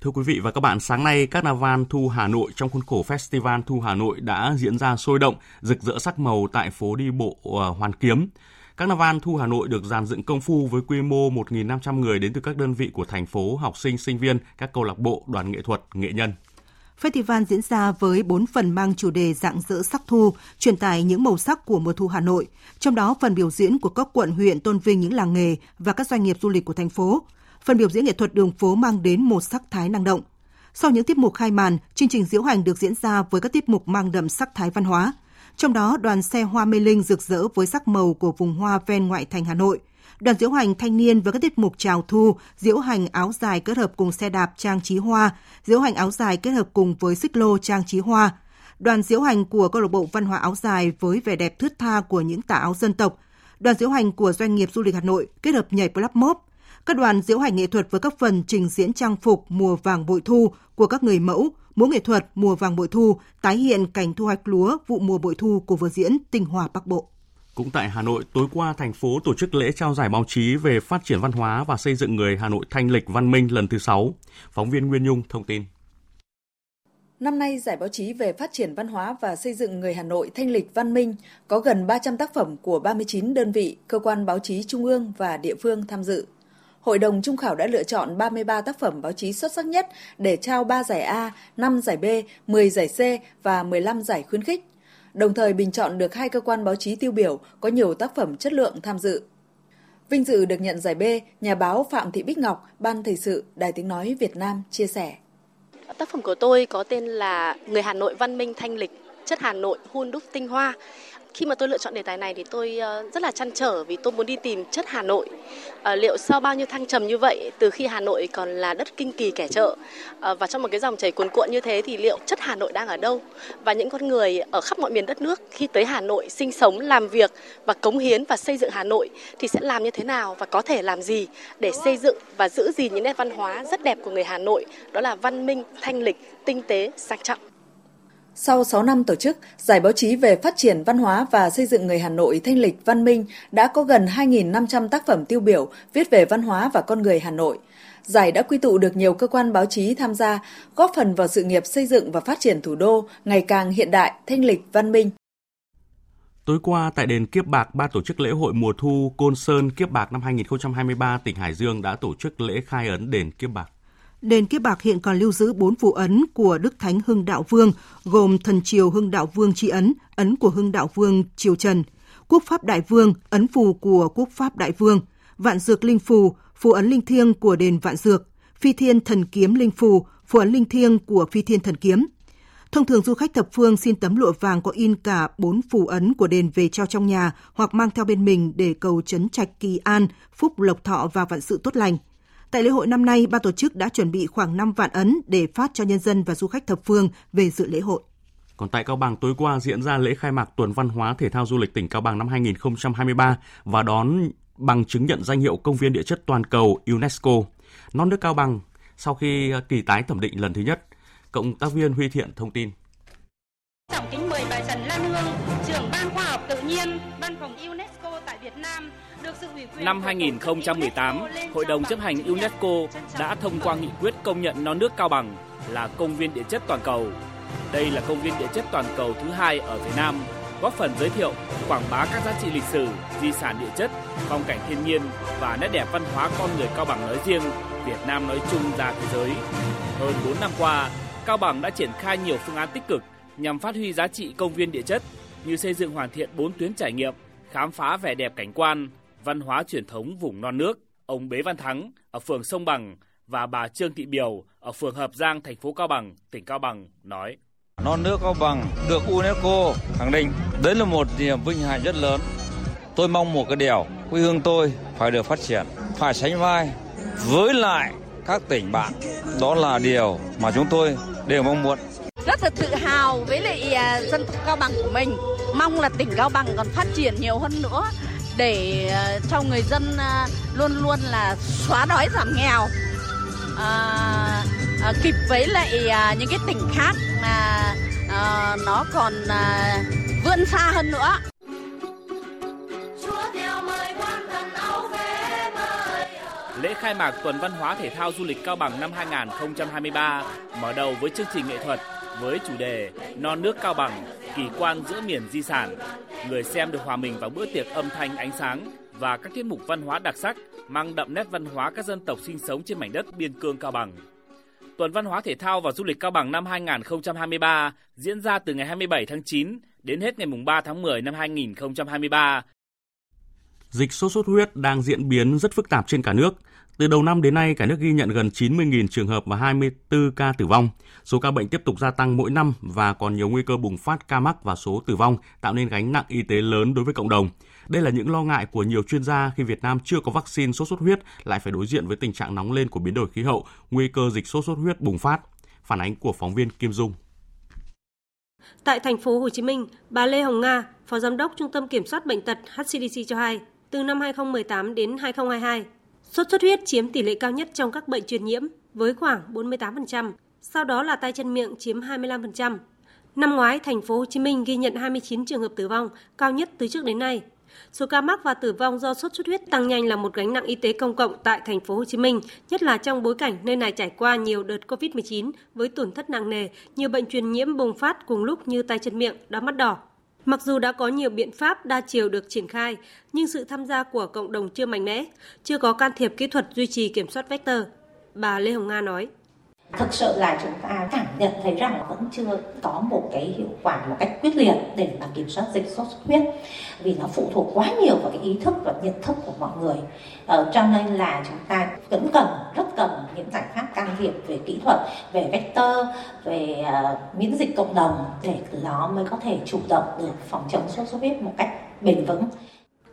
Thưa quý vị và các bạn, sáng nay Carnival Thu Hà Nội trong khuôn khổ Festival Thu Hà Nội đã diễn ra sôi động, rực rỡ sắc màu tại phố đi bộ ờ, Hoàn Kiếm. Carnival Thu Hà Nội được dàn dựng công phu với quy mô 1.500 người đến từ các đơn vị của thành phố, học sinh, sinh viên, các câu lạc bộ, đoàn nghệ thuật, nghệ nhân. Festival diễn ra với 4 phần mang chủ đề dạng dỡ sắc thu, truyền tải những màu sắc của mùa thu Hà Nội. Trong đó, phần biểu diễn của các quận huyện tôn vinh những làng nghề và các doanh nghiệp du lịch của thành phố. Phần biểu diễn nghệ thuật đường phố mang đến một sắc thái năng động. Sau những tiết mục khai màn, chương trình diễu hành được diễn ra với các tiết mục mang đậm sắc thái văn hóa. Trong đó, đoàn xe hoa mê linh rực rỡ với sắc màu của vùng hoa ven ngoại thành Hà Nội. Đoàn diễu hành thanh niên với các tiết mục chào thu, diễu hành áo dài kết hợp cùng xe đạp trang trí hoa, diễu hành áo dài kết hợp cùng với xích lô trang trí hoa. Đoàn diễu hành của câu lạc bộ văn hóa áo dài với vẻ đẹp thướt tha của những tà áo dân tộc. Đoàn diễu hành của doanh nghiệp du lịch Hà Nội kết hợp nhảy flap mob, các đoàn diễu hành nghệ thuật với các phần trình diễn trang phục mùa vàng bội thu của các người mẫu, múa nghệ thuật mùa vàng bội thu, tái hiện cảnh thu hoạch lúa vụ mùa bội thu của vở diễn Tinh Hòa Bắc Bộ. Cũng tại Hà Nội, tối qua thành phố tổ chức lễ trao giải báo chí về phát triển văn hóa và xây dựng người Hà Nội thanh lịch văn minh lần thứ 6. Phóng viên Nguyên Nhung thông tin. Năm nay, giải báo chí về phát triển văn hóa và xây dựng người Hà Nội thanh lịch văn minh có gần 300 tác phẩm của 39 đơn vị, cơ quan báo chí trung ương và địa phương tham dự. Hội đồng Trung khảo đã lựa chọn 33 tác phẩm báo chí xuất sắc nhất để trao 3 giải A, 5 giải B, 10 giải C và 15 giải khuyến khích. Đồng thời bình chọn được hai cơ quan báo chí tiêu biểu có nhiều tác phẩm chất lượng tham dự. Vinh dự được nhận giải B, nhà báo Phạm Thị Bích Ngọc, Ban Thời sự, Đài Tiếng Nói Việt Nam chia sẻ. Tác phẩm của tôi có tên là Người Hà Nội văn minh thanh lịch, chất Hà Nội hun đúc tinh hoa. Khi mà tôi lựa chọn đề tài này thì tôi ờ, rất là chăn trở vì tôi muốn đi tìm chất Hà Nội. À, liệu sau bao nhiêu thăng trầm như vậy, từ khi Hà Nội còn là đất kinh kỳ kẻ chợ à, và trong một cái dòng chảy cuồn cuộn như thế thì liệu chất Hà Nội đang ở đâu? Và những con người ở khắp mọi miền đất nước khi tới Hà Nội sinh sống, làm việc và cống hiến và xây dựng Hà Nội thì sẽ làm như thế nào và có thể làm gì để xây dựng và giữ gìn những nét văn hóa rất đẹp của người Hà Nội, đó là văn minh, thanh lịch, tinh tế, sang trọng. Sau 6 năm tổ chức, Giải báo chí về phát triển văn hóa và xây dựng người Hà Nội thanh lịch văn minh đã có gần 2.500 tác phẩm tiêu biểu viết về văn hóa và con người Hà Nội. Giải đã quy tụ được nhiều cơ quan báo chí tham gia, góp phần vào sự nghiệp xây dựng và phát triển thủ đô ngày càng hiện đại, thanh lịch, văn minh. Tối qua tại đền Kiếp Bạc, ban tổ chức lễ hội mùa thu Côn Sơn Kiếp Bạc năm 2023 tỉnh Hải Dương đã tổ chức lễ khai ấn đền Kiếp Bạc. Đền Kiếp Bạc hiện còn lưu giữ 4 phù ấn của Đức Thánh Hưng Đạo Vương, gồm thần triều Hưng Đạo Vương tri ấn, ấn của Hưng Đạo Vương triều Trần, Quốc Pháp Đại Vương, ấn phù của Quốc Pháp Đại Vương, Vạn Dược Linh Phù, phù ấn linh thiêng của đền Vạn Dược, Phi Thiên Thần Kiếm Linh Phù, phù ấn linh thiêng của Phi Thiên Thần Kiếm. Thông thường du khách thập phương xin tấm lụa vàng có in cả bốn phù ấn của đền về treo trong nhà hoặc mang theo bên mình để cầu chấn trạch kỳ an, phúc lộc thọ và vạn sự tốt lành. Tại lễ hội năm nay, ban tổ chức đã chuẩn bị khoảng 5 vạn ấn để phát cho nhân dân và du khách thập phương về dự lễ hội. Còn tại Cao Bằng tối qua diễn ra lễ khai mạc Tuần Văn hóa Thể thao Du lịch tỉnh Cao Bằng năm 2023 và đón bằng chứng nhận danh hiệu công viên địa chất toàn cầu UNESCO. Non nước Cao Bằng sau khi kỳ tái thẩm định lần thứ nhất, cộng tác viên Huy Thiện thông tin. Trọng kính mời bà Trần Lan Hương, trưởng ban khoa học tự nhiên, văn phòng UNESCO Năm 2018, Hội đồng chấp hành UNESCO đã thông qua nghị quyết công nhận non nước Cao Bằng là công viên địa chất toàn cầu. Đây là công viên địa chất toàn cầu thứ hai ở Việt Nam, góp phần giới thiệu, quảng bá các giá trị lịch sử, di sản địa chất, phong cảnh thiên nhiên và nét đẹp văn hóa con người Cao Bằng nói riêng, Việt Nam nói chung ra thế giới. Hơn 4 năm qua, Cao Bằng đã triển khai nhiều phương án tích cực nhằm phát huy giá trị công viên địa chất như xây dựng hoàn thiện 4 tuyến trải nghiệm, khám phá vẻ đẹp cảnh quan, văn hóa truyền thống vùng non nước, ông Bế Văn Thắng ở phường Sông Bằng và bà Trương Thị Biều ở phường Hợp Giang, thành phố Cao Bằng, tỉnh Cao Bằng nói. Non nước Cao Bằng được UNESCO khẳng định, đấy là một niềm vinh hạnh rất lớn. Tôi mong một cái điều, quê hương tôi phải được phát triển, phải sánh vai với lại các tỉnh bạn. Đó là điều mà chúng tôi đều mong muốn. Rất là tự hào với lại à, dân tộc Cao Bằng của mình. Mong là tỉnh Cao Bằng còn phát triển nhiều hơn nữa để ờ, cho người dân ờ, luôn luôn là xóa đói giảm nghèo à, à, kịp với lại à, những cái tỉnh khác mà à, nó còn à, vươn xa hơn nữa. Lễ khai mạc Tuần Văn hóa Thể thao Du lịch Cao Bằng năm 2023 mở đầu với chương trình nghệ thuật với chủ đề Non nước Cao Bằng, kỳ quan giữa miền di sản. Người xem được hòa mình vào bữa tiệc âm thanh ánh sáng và các tiết mục văn hóa đặc sắc mang đậm nét văn hóa các dân tộc sinh sống trên mảnh đất biên cương Cao Bằng. Tuần Văn hóa Thể thao và Du lịch Cao Bằng năm 2023 diễn ra từ ngày 27 tháng 9 đến hết ngày 3 tháng 10 năm 2023. Dịch sốt xuất huyết đang diễn biến rất phức tạp trên cả nước. Từ đầu năm đến nay, cả nước ghi nhận gần 90.000 trường hợp và 24 ca tử vong. Số ca bệnh tiếp tục gia tăng mỗi năm và còn nhiều nguy cơ bùng phát ca mắc và số tử vong, tạo nên gánh nặng y tế lớn đối với cộng đồng. Đây là những lo ngại của nhiều chuyên gia khi Việt Nam chưa có vaccine sốt xuất huyết lại phải đối diện với tình trạng nóng lên của biến đổi khí hậu, nguy cơ dịch sốt xuất huyết bùng phát. Phản ánh của phóng viên Kim Dung. Tại thành phố Hồ Chí Minh, bà Lê Hồng Nga, Phó Giám đốc Trung tâm Kiểm soát Bệnh tật HCDC cho hay, từ năm 2018 đến 2022, sốt xuất huyết chiếm tỷ lệ cao nhất trong các bệnh truyền nhiễm với khoảng 48%, sau đó là tay chân miệng chiếm 25%. Năm ngoái, thành phố Hồ Chí Minh ghi nhận 29 trường hợp tử vong, cao nhất từ trước đến nay. Số ca mắc và tử vong do sốt xuất huyết tăng nhanh là một gánh nặng y tế công cộng tại thành phố Hồ Chí Minh, nhất là trong bối cảnh nơi này trải qua nhiều đợt Covid-19 với tổn thất nặng nề, nhiều bệnh truyền nhiễm bùng phát cùng lúc như tay chân miệng, đau mắt đỏ. Mặc dù đã có nhiều biện pháp đa chiều được triển khai, nhưng sự tham gia của cộng đồng chưa mạnh mẽ, chưa có can thiệp kỹ thuật duy trì kiểm soát vector. Bà Lê Hồng Nga nói thực sự là chúng ta cảm nhận thấy rằng vẫn chưa có một cái hiệu quả một cách quyết liệt để mà kiểm soát dịch sốt xuất huyết vì nó phụ thuộc quá nhiều vào cái ý thức và nhận thức của mọi người. Ờ, cho nên là chúng ta vẫn cần rất cần những giải pháp can thiệp về kỹ thuật về vector về uh, miễn dịch cộng đồng để nó mới có thể chủ động được phòng chống sốt xuất huyết một cách bền vững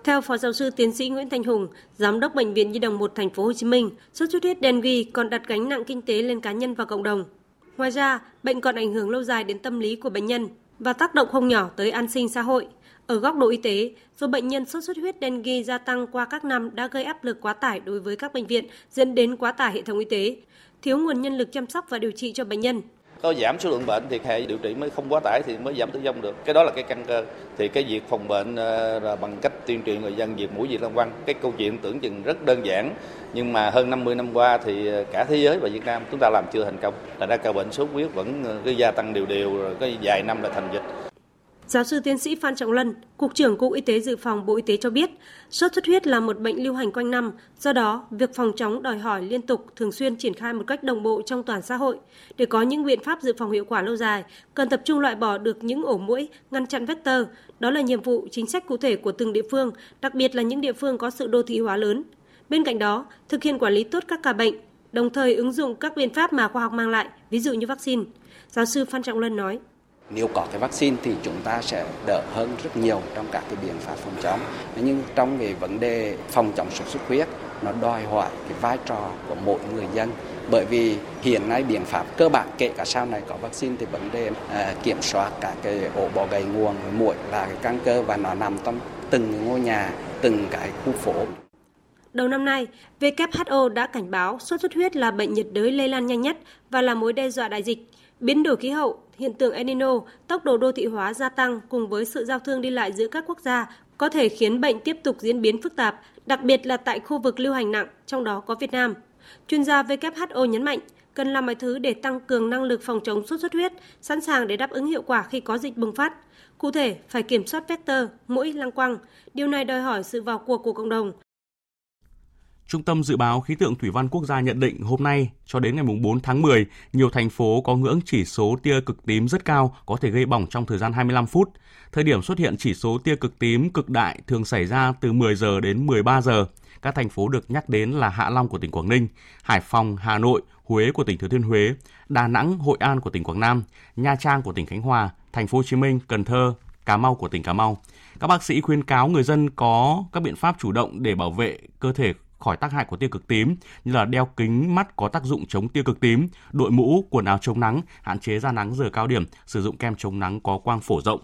theo Phó Giáo sư Tiến sĩ Nguyễn Thanh Hùng, Giám đốc Bệnh viện Nhi đồng 1 thành phố Hồ Chí Minh, sốt xuất huyết dengue còn đặt gánh nặng kinh tế lên cá nhân và cộng đồng. Ngoài ra, bệnh còn ảnh hưởng lâu dài đến tâm lý của bệnh nhân và tác động không nhỏ tới an sinh xã hội. Ở góc độ y tế, số bệnh nhân sốt xuất huyết dengue gia tăng qua các năm đã gây áp lực quá tải đối với các bệnh viện, dẫn đến quá tải hệ thống y tế, thiếu nguồn nhân lực chăm sóc và điều trị cho bệnh nhân có giảm số lượng bệnh thì hệ điều trị mới không quá tải thì mới giảm tử vong được. Cái đó là cái căn cơ. Thì cái việc phòng bệnh ờ, là bằng cách tuyên truyền người dân diệt mũi diệt lăng quăng, cái câu chuyện tưởng chừng rất đơn giản, nhưng mà hơn 50 năm qua thì ờ, cả thế giới và Việt Nam chúng ta làm chưa thành công. Là ra ca bệnh sốt huyết vẫn ờ, cứ gia tăng đều đều, rồi có vài năm là thành dịch. Giáo sư tiến sĩ Phan Trọng Lân, Cục trưởng Cục Y tế Dự phòng Bộ Y tế cho biết, sốt xuất huyết là một bệnh lưu hành quanh năm, do đó việc phòng chống đòi hỏi liên tục thường xuyên triển khai một cách đồng bộ trong toàn xã hội. Để có những biện pháp dự phòng hiệu quả lâu dài, cần tập trung loại bỏ được những ổ mũi, ngăn chặn vector. Đó là nhiệm vụ chính sách cụ thể của từng địa phương, đặc biệt là những địa phương có sự đô thị hóa lớn. Bên cạnh đó, thực hiện quản lý tốt các ca bệnh, đồng thời ứng dụng các biện pháp mà khoa học mang lại, ví dụ như vaccine. Giáo sư Phan Trọng Lân nói. Nếu có cái vaccine thì chúng ta sẽ đỡ hơn rất nhiều trong các cái biện pháp phòng chống. Nhưng trong cái vấn đề phòng chống sốt xuất huyết nó đòi hỏi cái vai trò của mỗi người dân bởi vì hiện nay biện pháp cơ bản kể cả sau này có vaccine thì vấn đề à, kiểm soát các cái ổ bò gầy nguồn muỗi là cái căn cơ và nó nằm trong từng ngôi nhà từng cái khu phố Đầu năm nay, WHO đã cảnh báo sốt xuất huyết là bệnh nhiệt đới lây lan nhanh nhất và là mối đe dọa đại dịch. Biến đổi khí hậu, hiện tượng El Nino, tốc độ đô thị hóa gia tăng cùng với sự giao thương đi lại giữa các quốc gia có thể khiến bệnh tiếp tục diễn biến phức tạp, đặc biệt là tại khu vực lưu hành nặng, trong đó có Việt Nam. Chuyên gia WHO nhấn mạnh, cần làm mọi thứ để tăng cường năng lực phòng chống sốt xuất huyết, sẵn sàng để đáp ứng hiệu quả khi có dịch bùng phát. Cụ thể, phải kiểm soát vector, mũi, lăng quăng. Điều này đòi hỏi sự vào cuộc của cộng đồng, Trung tâm Dự báo Khí tượng Thủy văn Quốc gia nhận định hôm nay cho đến ngày 4 tháng 10, nhiều thành phố có ngưỡng chỉ số tia cực tím rất cao, có thể gây bỏng trong thời gian 25 phút. Thời điểm xuất hiện chỉ số tia cực tím cực đại thường xảy ra từ 10 giờ đến 13 giờ. Các thành phố được nhắc đến là Hạ Long của tỉnh Quảng Ninh, Hải Phòng, Hà Nội, Huế của tỉnh Thừa Thiên Huế, Đà Nẵng, Hội An của tỉnh Quảng Nam, Nha Trang của tỉnh Khánh Hòa, Thành phố Hồ Chí Minh, Cần Thơ, Cà Mau của tỉnh Cà Mau. Các bác sĩ khuyên cáo người dân có các biện pháp chủ động để bảo vệ cơ thể khỏi tác hại của tia cực tím như là đeo kính mắt có tác dụng chống tia cực tím, đội mũ, quần áo chống nắng, hạn chế ra nắng giờ cao điểm, sử dụng kem chống nắng có quang phổ rộng.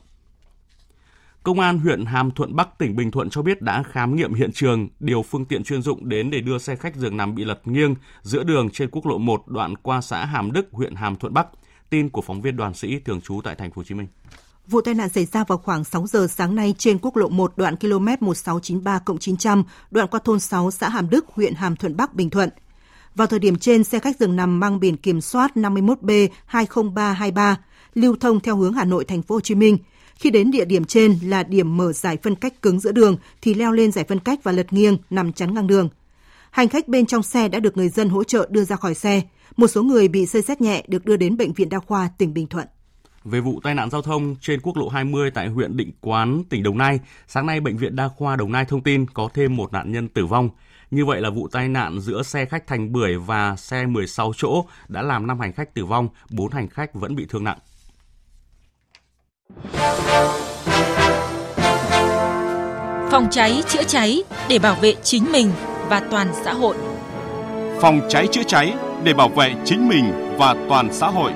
Công an huyện Hàm Thuận Bắc tỉnh Bình Thuận cho biết đã khám nghiệm hiện trường, điều phương tiện chuyên dụng đến để đưa xe khách giường nằm bị lật nghiêng giữa đường trên quốc lộ 1 đoạn qua xã Hàm Đức, huyện Hàm Thuận Bắc. Tin của phóng viên Đoàn Sĩ thường trú tại thành phố Hồ Chí Minh. Vụ tai nạn xảy ra vào khoảng 6 giờ sáng nay trên quốc lộ 1 đoạn km 1693 900, đoạn qua thôn 6 xã Hàm Đức, huyện Hàm Thuận Bắc, Bình Thuận. Vào thời điểm trên, xe khách dừng nằm mang biển kiểm soát 51B 20323 lưu thông theo hướng Hà Nội thành phố Hồ Chí Minh. Khi đến địa điểm trên là điểm mở giải phân cách cứng giữa đường thì leo lên giải phân cách và lật nghiêng nằm chắn ngang đường. Hành khách bên trong xe đã được người dân hỗ trợ đưa ra khỏi xe. Một số người bị xây xét nhẹ được đưa đến bệnh viện đa khoa tỉnh Bình Thuận. Về vụ tai nạn giao thông trên quốc lộ 20 tại huyện Định Quán, tỉnh Đồng Nai, sáng nay Bệnh viện Đa khoa Đồng Nai thông tin có thêm một nạn nhân tử vong. Như vậy là vụ tai nạn giữa xe khách thành bưởi và xe 16 chỗ đã làm 5 hành khách tử vong, 4 hành khách vẫn bị thương nặng. Phòng cháy chữa cháy để bảo vệ chính mình và toàn xã hội. Phòng cháy chữa cháy để bảo vệ chính mình và toàn xã hội.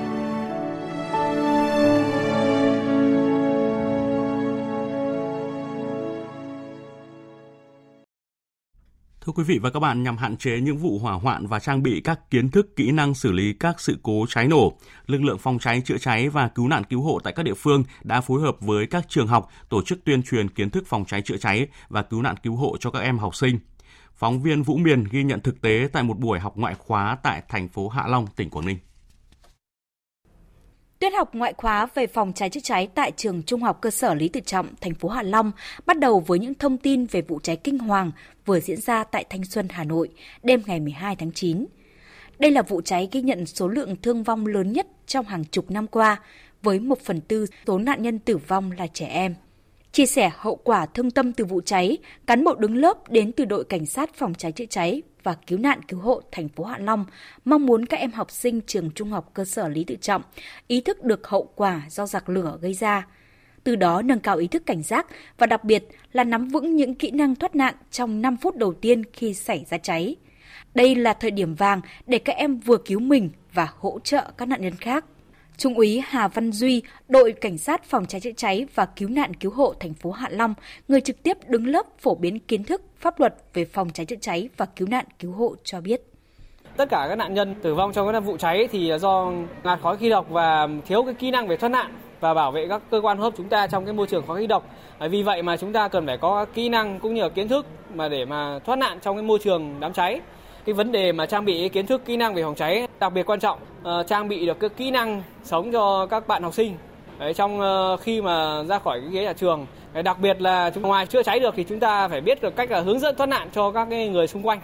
Thưa quý vị và các bạn, nhằm hạn chế những vụ hỏa hoạn và trang bị các kiến thức, kỹ năng xử lý các sự cố cháy nổ, lực lượng phòng cháy chữa cháy và cứu nạn cứu hộ tại các địa phương đã phối hợp với các trường học tổ chức tuyên truyền kiến thức phòng cháy chữa cháy và cứu nạn cứu hộ cho các em học sinh. Phóng viên Vũ Miền ghi nhận thực tế tại một buổi học ngoại khóa tại thành phố Hạ Long, tỉnh Quảng Ninh. Tiết học ngoại khóa về phòng cháy chữa cháy tại trường Trung học cơ sở Lý Tự Trọng, thành phố Hạ Long bắt đầu với những thông tin về vụ cháy kinh hoàng vừa diễn ra tại Thanh Xuân, Hà Nội đêm ngày 12 tháng 9. Đây là vụ cháy ghi nhận số lượng thương vong lớn nhất trong hàng chục năm qua, với một phần tư số nạn nhân tử vong là trẻ em. Chia sẻ hậu quả thương tâm từ vụ cháy, cán bộ đứng lớp đến từ đội cảnh sát phòng cháy chữa cháy và cứu nạn cứu hộ thành phố Hạ Long mong muốn các em học sinh trường trung học cơ sở Lý Tự Trọng ý thức được hậu quả do giặc lửa gây ra. Từ đó nâng cao ý thức cảnh giác và đặc biệt là nắm vững những kỹ năng thoát nạn trong 5 phút đầu tiên khi xảy ra cháy. Đây là thời điểm vàng để các em vừa cứu mình và hỗ trợ các nạn nhân khác. Trung úy Hà Văn Duy, đội cảnh sát phòng cháy chữa cháy và cứu nạn cứu hộ thành phố Hạ Long, người trực tiếp đứng lớp phổ biến kiến thức pháp luật về phòng cháy chữa cháy và cứu nạn cứu hộ cho biết. Tất cả các nạn nhân tử vong trong các vụ cháy thì do ngạt khói khí độc và thiếu cái kỹ năng về thoát nạn và bảo vệ các cơ quan hô hấp chúng ta trong cái môi trường khói khí độc. Vì vậy mà chúng ta cần phải có kỹ năng cũng như kiến thức mà để mà thoát nạn trong cái môi trường đám cháy cái vấn đề mà trang bị kiến thức kỹ năng về phòng cháy đặc biệt quan trọng. Uh, trang bị được cái kỹ năng sống cho các bạn học sinh. Đấy, trong uh, khi mà ra khỏi cái ghế nhà trường. Đấy, đặc biệt là chúng ngoài chữa cháy được thì chúng ta phải biết được cách là hướng dẫn thoát nạn cho các cái người xung quanh.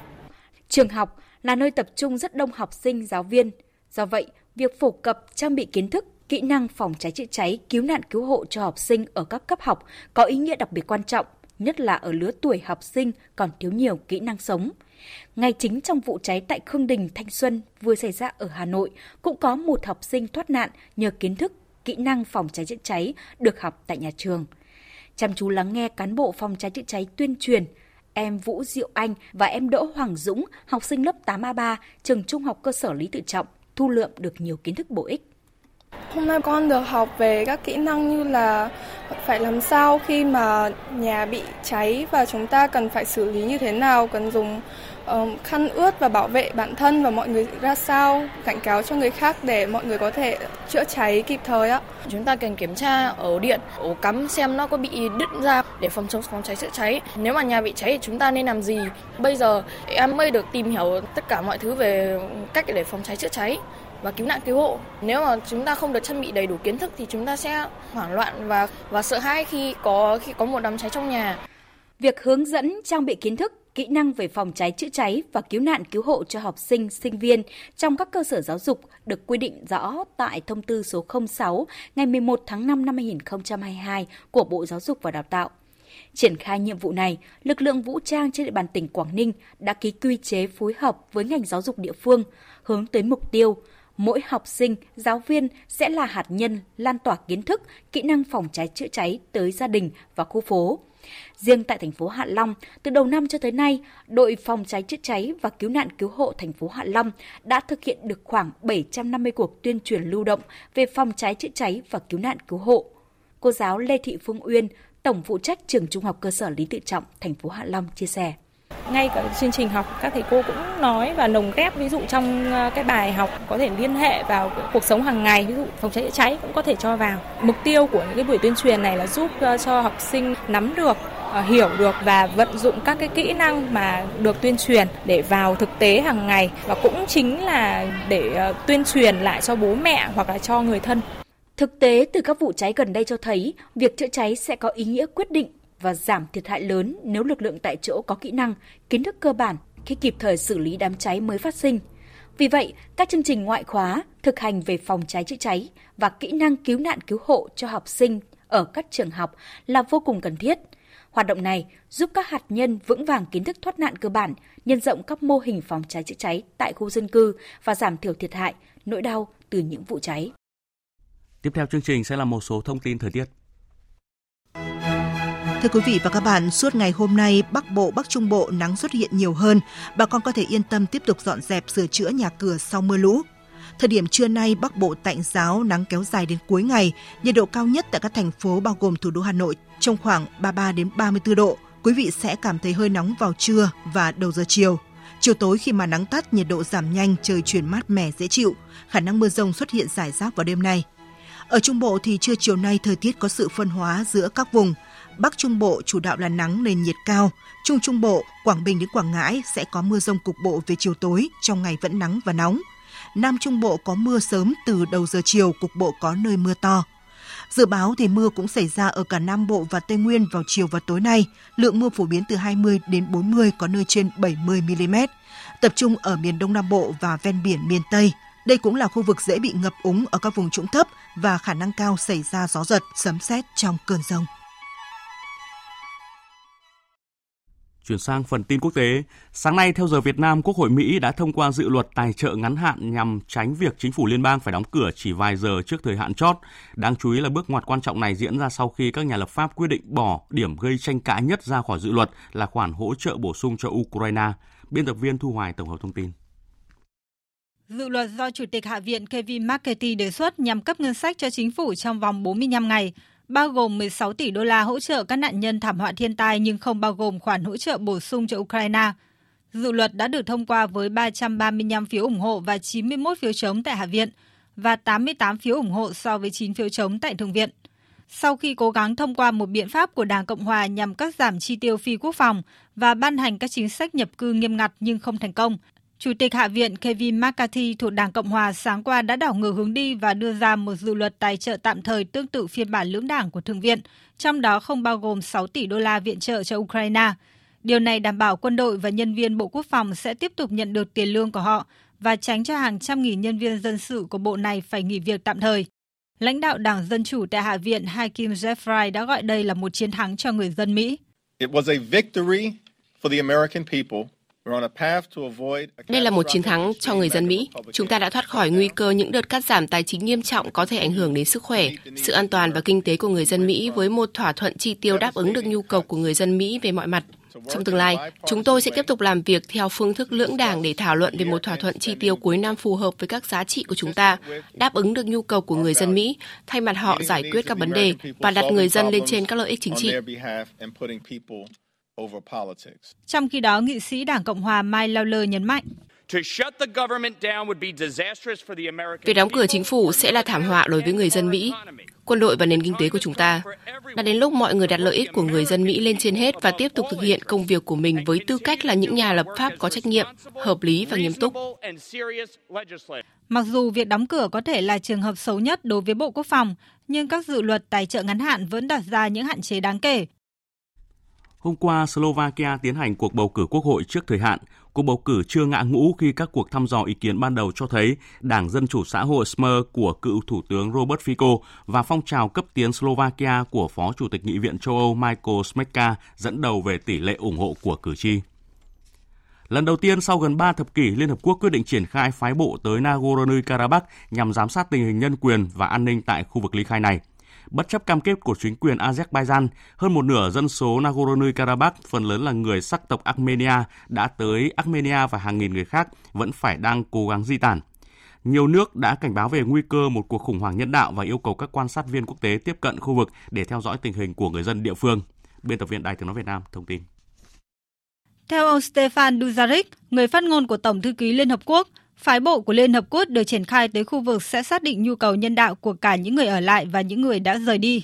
Trường học là nơi tập trung rất đông học sinh giáo viên. Do vậy việc phổ cập trang bị kiến thức kỹ năng phòng cháy chữa cháy cứu nạn cứu hộ cho học sinh ở các cấp học có ý nghĩa đặc biệt quan trọng nhất là ở lứa tuổi học sinh còn thiếu nhiều kỹ năng sống ngay chính trong vụ cháy tại Khương Đình, Thanh Xuân vừa xảy ra ở Hà Nội, cũng có một học sinh thoát nạn nhờ kiến thức, kỹ năng phòng cháy chữa cháy được học tại nhà trường. Chăm chú lắng nghe cán bộ phòng cháy chữa cháy tuyên truyền, em Vũ Diệu Anh và em Đỗ Hoàng Dũng, học sinh lớp 8A3, trường Trung học cơ sở Lý Tự Trọng, thu lượm được nhiều kiến thức bổ ích. Hôm nay con được học về các kỹ năng như là phải làm sao khi mà nhà bị cháy và chúng ta cần phải xử lý như thế nào, cần dùng khăn ướt và bảo vệ bản thân và mọi người ra sao, cảnh cáo cho người khác để mọi người có thể chữa cháy kịp thời á. Chúng ta cần kiểm tra ổ điện, ổ cắm xem nó có bị đứt ra để phòng chống phòng cháy chữa cháy. Nếu mà nhà bị cháy thì chúng ta nên làm gì? Bây giờ em mới được tìm hiểu tất cả mọi thứ về cách để phòng cháy chữa cháy và cứu nạn cứu hộ. Nếu mà chúng ta không được trang bị đầy đủ kiến thức thì chúng ta sẽ hoảng loạn và và sợ hãi khi có khi có một đám cháy trong nhà. Việc hướng dẫn trang bị kiến thức kỹ năng về phòng cháy chữa cháy và cứu nạn cứu hộ cho học sinh, sinh viên trong các cơ sở giáo dục được quy định rõ tại thông tư số 06 ngày 11 tháng 5 năm 2022 của Bộ Giáo dục và Đào tạo. Triển khai nhiệm vụ này, lực lượng vũ trang trên địa bàn tỉnh Quảng Ninh đã ký quy chế phối hợp với ngành giáo dục địa phương hướng tới mục tiêu mỗi học sinh, giáo viên sẽ là hạt nhân lan tỏa kiến thức, kỹ năng phòng cháy chữa cháy tới gia đình và khu phố Riêng tại thành phố Hạ Long, từ đầu năm cho tới nay, đội phòng cháy chữa cháy và cứu nạn cứu hộ thành phố Hạ Long đã thực hiện được khoảng 750 cuộc tuyên truyền lưu động về phòng cháy chữa cháy và cứu nạn cứu hộ. Cô giáo Lê Thị Phương Uyên, tổng phụ trách trường Trung học cơ sở Lý Tự Trọng, thành phố Hạ Long chia sẻ ngay cả chương trình học các thầy cô cũng nói và lồng ghép ví dụ trong ờ, cái bài học có thể liên hệ vào cuộc sống hàng ngày ví dụ phòng cháy chữa cháy cũng có thể cho vào mục tiêu của những cái buổi tuyên truyền này là giúp ờ, cho học sinh nắm được ờ, hiểu được và vận dụng các cái kỹ năng mà được tuyên truyền để vào thực tế hàng ngày và cũng chính là để tuyên truyền lại cho bố mẹ hoặc là cho người thân. Thực tế từ các vụ cháy gần đây cho thấy, việc chữa cháy sẽ có ý nghĩa quyết định và giảm thiệt hại lớn nếu lực lượng tại chỗ có kỹ năng, kiến thức cơ bản khi kịp thời xử lý đám cháy mới phát sinh. Vì vậy, các chương trình ngoại khóa, thực hành về phòng cháy chữa cháy và kỹ năng cứu nạn cứu hộ cho học sinh ở các trường học là vô cùng cần thiết. Hoạt động này giúp các hạt nhân vững vàng kiến thức thoát nạn cơ bản, nhân rộng các mô hình phòng cháy chữa cháy tại khu dân cư và giảm thiểu thiệt hại, nỗi đau từ những vụ cháy. Tiếp theo chương trình sẽ là một số thông tin thời tiết. Thưa quý vị và các bạn, suốt ngày hôm nay, Bắc Bộ, Bắc Trung Bộ nắng xuất hiện nhiều hơn. Bà con có thể yên tâm tiếp tục dọn dẹp sửa chữa nhà cửa sau mưa lũ. Thời điểm trưa nay, Bắc Bộ tạnh giáo, nắng kéo dài đến cuối ngày. Nhiệt độ cao nhất tại các thành phố bao gồm thủ đô Hà Nội trong khoảng 33 đến 34 độ. Quý vị sẽ cảm thấy hơi nóng vào trưa và đầu giờ chiều. Chiều tối khi mà nắng tắt, nhiệt độ giảm nhanh, trời chuyển mát mẻ dễ chịu. Khả năng mưa rông xuất hiện rải rác vào đêm nay. Ở Trung Bộ thì trưa chiều nay thời tiết có sự phân hóa giữa các vùng. Bắc Trung Bộ chủ đạo là nắng nền nhiệt cao, Trung Trung Bộ, Quảng Bình đến Quảng Ngãi sẽ có mưa rông cục bộ về chiều tối, trong ngày vẫn nắng và nóng. Nam Trung Bộ có mưa sớm từ đầu giờ chiều, cục bộ có nơi mưa to. Dự báo thì mưa cũng xảy ra ở cả Nam Bộ và Tây Nguyên vào chiều và tối nay, lượng mưa phổ biến từ 20 đến 40 có nơi trên 70 mm, tập trung ở miền Đông Nam Bộ và ven biển miền Tây. Đây cũng là khu vực dễ bị ngập úng ở các vùng trũng thấp và khả năng cao xảy ra gió giật, sấm sét trong cơn rông. Chuyển sang phần tin quốc tế, sáng nay theo giờ Việt Nam, Quốc hội Mỹ đã thông qua dự luật tài trợ ngắn hạn nhằm tránh việc chính phủ liên bang phải đóng cửa chỉ vài giờ trước thời hạn chót. Đáng chú ý là bước ngoặt quan trọng này diễn ra sau khi các nhà lập pháp quyết định bỏ điểm gây tranh cãi nhất ra khỏi dự luật là khoản hỗ trợ bổ sung cho Ukraine. Biên tập viên Thu Hoài tổng hợp thông tin. Dự luật do Chủ tịch Hạ viện Kevin McCarthy đề xuất nhằm cấp ngân sách cho chính phủ trong vòng 45 ngày, bao gồm 16 tỷ đô la hỗ trợ các nạn nhân thảm họa thiên tai nhưng không bao gồm khoản hỗ trợ bổ sung cho Ukraine. Dự luật đã được thông qua với 335 phiếu ủng hộ và 91 phiếu chống tại Hạ viện và 88 phiếu ủng hộ so với 9 phiếu chống tại Thượng viện. Sau khi cố gắng thông qua một biện pháp của Đảng Cộng Hòa nhằm cắt giảm chi tiêu phi quốc phòng và ban hành các chính sách nhập cư nghiêm ngặt nhưng không thành công, Chủ tịch Hạ viện Kevin McCarthy thuộc Đảng Cộng Hòa sáng qua đã đảo ngược hướng đi và đưa ra một dự luật tài trợ tạm thời tương tự phiên bản lưỡng đảng của Thượng viện, trong đó không bao gồm 6 tỷ đô la viện trợ cho Ukraine. Điều này đảm bảo quân đội và nhân viên Bộ Quốc phòng sẽ tiếp tục nhận được tiền lương của họ và tránh cho hàng trăm nghìn nhân viên dân sự của bộ này phải nghỉ việc tạm thời. Lãnh đạo Đảng Dân Chủ tại Hạ viện Hakim Jeffrey đã gọi đây là một chiến thắng cho người dân Mỹ. It was a victory for the American people đây là một chiến thắng cho người dân Mỹ. Chúng ta đã thoát khỏi nguy cơ những đợt cắt giảm tài chính nghiêm trọng có thể ảnh hưởng đến sức khỏe, sự an toàn và kinh tế của người dân Mỹ với một thỏa thuận chi tiêu đáp ứng được nhu cầu của người dân Mỹ về mọi mặt. Trong tương lai, chúng tôi sẽ tiếp tục làm việc theo phương thức lưỡng đảng để thảo luận về một thỏa thuận chi tiêu cuối năm phù hợp với các giá trị của chúng ta, đáp ứng được nhu cầu của người dân Mỹ, thay mặt họ giải quyết các vấn đề và đặt người dân lên trên các lợi ích chính trị. Trong khi đó, nghị sĩ Đảng Cộng hòa Mike Lawler nhấn mạnh. Việc đóng cửa chính phủ sẽ là thảm họa đối với người dân Mỹ, quân đội và nền kinh tế của chúng ta. Đã đến lúc mọi người đặt lợi ích của người dân Mỹ lên trên hết và tiếp tục thực hiện công việc của mình với tư cách là những nhà lập pháp có trách nhiệm, hợp lý và nghiêm túc. Mặc dù việc đóng cửa có thể là trường hợp xấu nhất đối với Bộ Quốc phòng, nhưng các dự luật tài trợ ngắn hạn vẫn đặt ra những hạn chế đáng kể. Hôm qua, Slovakia tiến hành cuộc bầu cử quốc hội trước thời hạn. Cuộc bầu cử chưa ngã ngũ khi các cuộc thăm dò ý kiến ban đầu cho thấy Đảng Dân Chủ Xã hội Smer của cựu Thủ tướng Robert Fico và phong trào cấp tiến Slovakia của Phó Chủ tịch Nghị viện châu Âu Michael Smeka dẫn đầu về tỷ lệ ủng hộ của cử tri. Lần đầu tiên sau gần 3 thập kỷ, Liên Hợp Quốc quyết định triển khai phái bộ tới Nagorno-Karabakh nhằm giám sát tình hình nhân quyền và an ninh tại khu vực ly khai này. Bất chấp cam kết của chính quyền Azerbaijan, hơn một nửa dân số Nagorno-Karabakh, phần lớn là người sắc tộc Armenia, đã tới Armenia và hàng nghìn người khác vẫn phải đang cố gắng di tản. Nhiều nước đã cảnh báo về nguy cơ một cuộc khủng hoảng nhân đạo và yêu cầu các quan sát viên quốc tế tiếp cận khu vực để theo dõi tình hình của người dân địa phương. Biên tập viên Đài tiếng nói Việt Nam thông tin. Theo ông Stefan Dujarric, người phát ngôn của Tổng thư ký Liên Hợp Quốc, phái bộ của Liên Hợp Quốc được triển khai tới khu vực sẽ xác định nhu cầu nhân đạo của cả những người ở lại và những người đã rời đi.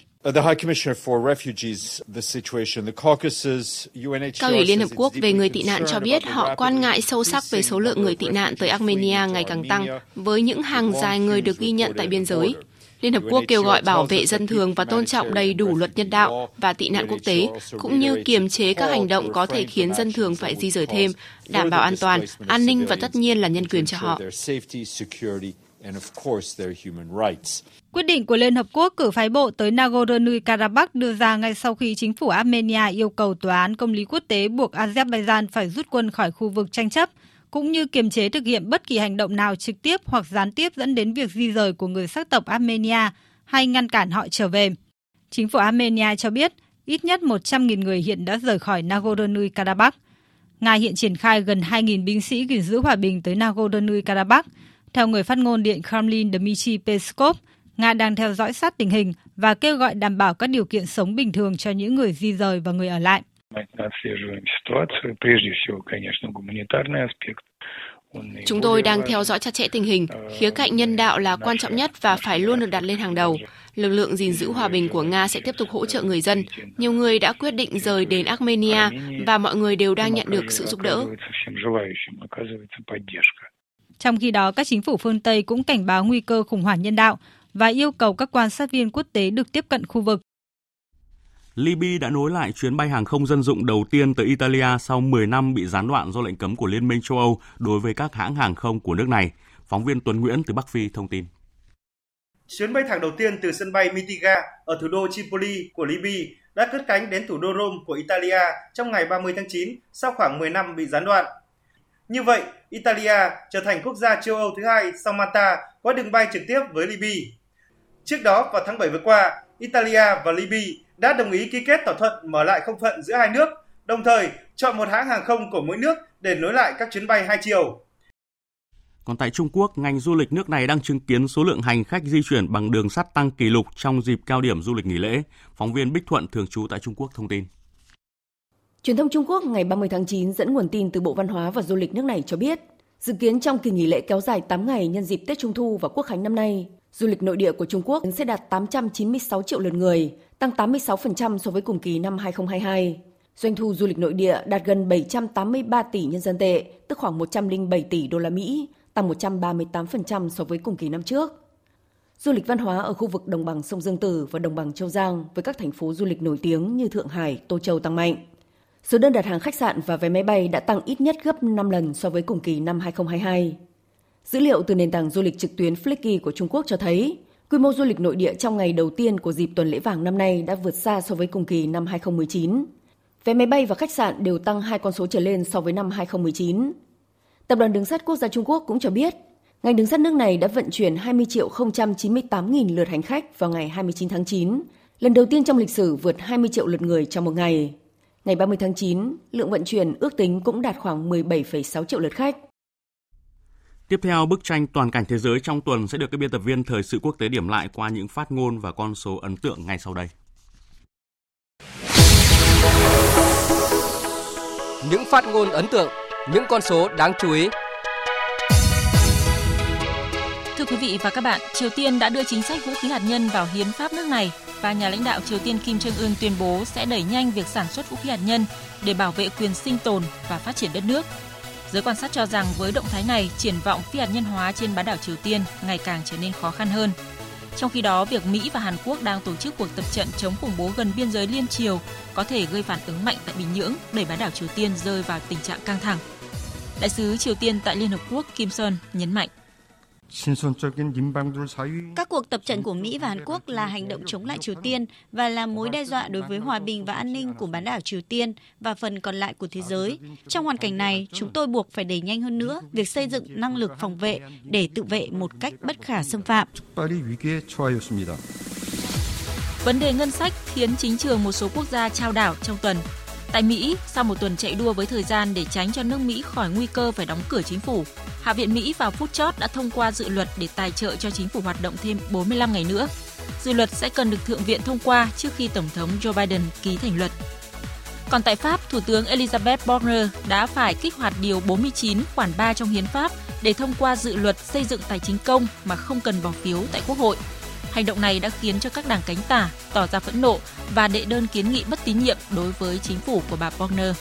Cao ủy Liên Hợp Quốc về người tị nạn cho biết họ quan ngại sâu sắc về số lượng người tị nạn tới Armenia ngày càng tăng, với những hàng dài người được ghi nhận tại biên giới. Liên Hợp Quốc kêu gọi bảo vệ dân thường và tôn trọng đầy đủ luật nhân đạo và tị nạn quốc tế, cũng như kiềm chế các hành động có thể khiến dân thường phải di rời thêm, đảm bảo an toàn, an ninh và tất nhiên là nhân quyền cho họ. Quyết định của Liên Hợp Quốc cử phái bộ tới Nagorno-Karabakh đưa ra ngay sau khi chính phủ Armenia yêu cầu Tòa án Công lý Quốc tế buộc Azerbaijan phải rút quân khỏi khu vực tranh chấp, cũng như kiềm chế thực hiện bất kỳ hành động nào trực tiếp hoặc gián tiếp dẫn đến việc di rời của người sắc tộc Armenia hay ngăn cản họ trở về. Chính phủ Armenia cho biết ít nhất 100.000 người hiện đã rời khỏi Nagorno-Karabakh. Nga hiện triển khai gần 2.000 binh sĩ gìn giữ hòa bình tới Nagorno-Karabakh. Theo người phát ngôn Điện Kremlin Dmitry Peskov, Nga đang theo dõi sát tình hình và kêu gọi đảm bảo các điều kiện sống bình thường cho những người di rời và người ở lại. Chúng tôi đang theo dõi chặt chẽ tình hình. Khía cạnh nhân đạo là quan trọng nhất và phải luôn được đặt lên hàng đầu. Lực lượng gìn giữ hòa bình của Nga sẽ tiếp tục hỗ trợ người dân. Nhiều người đã quyết định rời đến Armenia và mọi người đều đang nhận được sự giúp đỡ. Trong khi đó, các chính phủ phương Tây cũng cảnh báo nguy cơ khủng hoảng nhân đạo và yêu cầu các quan sát viên quốc tế được tiếp cận khu vực. Libya đã nối lại chuyến bay hàng không dân dụng đầu tiên tới Italia sau 10 năm bị gián đoạn do lệnh cấm của Liên minh châu Âu đối với các hãng hàng không của nước này. Phóng viên Tuấn Nguyễn từ Bắc Phi thông tin. Chuyến bay thẳng đầu tiên từ sân bay Mitiga ở thủ đô Tripoli của Libya đã cất cánh đến thủ đô Rome của Italia trong ngày 30 tháng 9 sau khoảng 10 năm bị gián đoạn. Như vậy, Italia trở thành quốc gia châu Âu thứ hai sau Malta có đường bay trực tiếp với Libya. Trước đó, vào tháng 7 vừa qua, Italia và Libya đã đồng ý ký kết thỏa thuận mở lại không phận giữa hai nước, đồng thời chọn một hãng hàng không của mỗi nước để nối lại các chuyến bay hai chiều. Còn tại Trung Quốc, ngành du lịch nước này đang chứng kiến số lượng hành khách di chuyển bằng đường sắt tăng kỷ lục trong dịp cao điểm du lịch nghỉ lễ. Phóng viên Bích Thuận thường trú tại Trung Quốc thông tin. Truyền thông Trung Quốc ngày 30 tháng 9 dẫn nguồn tin từ Bộ Văn hóa và Du lịch nước này cho biết, dự kiến trong kỳ nghỉ lễ kéo dài 8 ngày nhân dịp Tết Trung thu và Quốc khánh năm nay, du lịch nội địa của Trung Quốc sẽ đạt 896 triệu lượt người, tăng 86% so với cùng kỳ năm 2022. Doanh thu du lịch nội địa đạt gần 783 tỷ nhân dân tệ, tức khoảng 107 tỷ đô la Mỹ, tăng 138% so với cùng kỳ năm trước. Du lịch văn hóa ở khu vực đồng bằng sông Dương Tử và đồng bằng Châu Giang với các thành phố du lịch nổi tiếng như Thượng Hải, Tô Châu tăng mạnh. Số đơn đặt hàng khách sạn và vé máy bay đã tăng ít nhất gấp 5 lần so với cùng kỳ năm 2022. Dữ liệu từ nền tảng du lịch trực tuyến Flicky của Trung Quốc cho thấy, quy mô du lịch nội địa trong ngày đầu tiên của dịp tuần lễ vàng năm nay đã vượt xa so với cùng kỳ năm 2019. Vé máy bay và khách sạn đều tăng hai con số trở lên so với năm 2019. Tập đoàn Đường sắt Quốc gia Trung Quốc cũng cho biết, ngành đường sắt nước này đã vận chuyển 20 triệu 098 nghìn lượt hành khách vào ngày 29 tháng 9, lần đầu tiên trong lịch sử vượt 20 triệu lượt người trong một ngày. Ngày 30 tháng 9, lượng vận chuyển ước tính cũng đạt khoảng 17,6 triệu lượt khách. Tiếp theo, bức tranh toàn cảnh thế giới trong tuần sẽ được các biên tập viên Thời sự quốc tế điểm lại qua những phát ngôn và con số ấn tượng ngay sau đây. Những phát ngôn ấn tượng, những con số đáng chú ý. Thưa quý vị và các bạn, Triều Tiên đã đưa chính sách vũ khí hạt nhân vào hiến pháp nước này và nhà lãnh đạo Triều Tiên Kim Jong Un tuyên bố sẽ đẩy nhanh việc sản xuất vũ khí hạt nhân để bảo vệ quyền sinh tồn và phát triển đất nước. Giới quan sát cho rằng với động thái này, triển vọng phi hạt nhân hóa trên bán đảo Triều Tiên ngày càng trở nên khó khăn hơn. Trong khi đó, việc Mỹ và Hàn Quốc đang tổ chức cuộc tập trận chống khủng bố gần biên giới liên triều có thể gây phản ứng mạnh tại Bình Nhưỡng, đẩy bán đảo Triều Tiên rơi vào tình trạng căng thẳng. Đại sứ Triều Tiên tại Liên Hợp Quốc Kim Sơn nhấn mạnh. Các cuộc tập trận của Mỹ và Hàn Quốc là hành động chống lại Triều Tiên và là mối đe dọa đối với hòa bình và an ninh của bán đảo Triều Tiên và phần còn lại của thế giới. Trong hoàn cảnh này, chúng tôi buộc phải đẩy nhanh hơn nữa việc xây dựng năng lực phòng vệ để tự vệ một cách bất khả xâm phạm. Vấn đề ngân sách khiến chính trường một số quốc gia trao đảo trong tuần. Tại Mỹ, sau một tuần chạy đua với thời gian để tránh cho nước Mỹ khỏi nguy cơ phải đóng cửa chính phủ, Hạ viện Mỹ vào phút chót đã thông qua dự luật để tài trợ cho chính phủ hoạt động thêm 45 ngày nữa. Dự luật sẽ cần được Thượng viện thông qua trước khi Tổng thống Joe Biden ký thành luật. Còn tại Pháp, Thủ tướng Elizabeth Borner đã phải kích hoạt điều 49 khoản 3 trong hiến pháp để thông qua dự luật xây dựng tài chính công mà không cần bỏ phiếu tại Quốc hội. Hành động này đã khiến cho các đảng cánh tả tỏ ra phẫn nộ và đệ đơn kiến nghị bất tín nhiệm đối với chính phủ của bà Borne.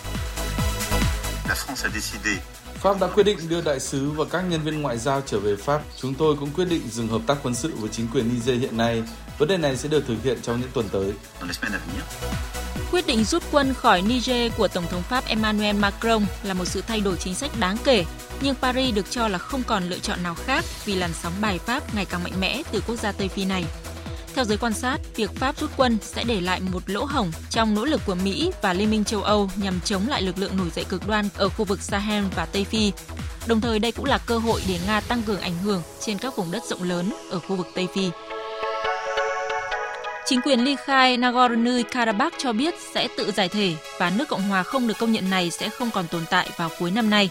Pháp đã quyết định đưa đại sứ và các nhân viên ngoại giao trở về Pháp. Chúng tôi cũng quyết định dừng hợp tác quân sự với chính quyền Niger hiện nay. Vấn đề này sẽ được thực hiện trong những tuần tới. Quyết định rút quân khỏi Niger của Tổng thống Pháp Emmanuel Macron là một sự thay đổi chính sách đáng kể, nhưng Paris được cho là không còn lựa chọn nào khác vì làn sóng bài Pháp ngày càng mạnh mẽ từ quốc gia Tây Phi này. Theo giới quan sát, việc Pháp rút quân sẽ để lại một lỗ hổng trong nỗ lực của Mỹ và Liên minh châu Âu nhằm chống lại lực lượng nổi dậy cực đoan ở khu vực Sahel và Tây Phi. Đồng thời đây cũng là cơ hội để Nga tăng cường ảnh hưởng trên các vùng đất rộng lớn ở khu vực Tây Phi. Chính quyền ly khai Nagorno-Karabakh cho biết sẽ tự giải thể và nước Cộng hòa không được công nhận này sẽ không còn tồn tại vào cuối năm nay.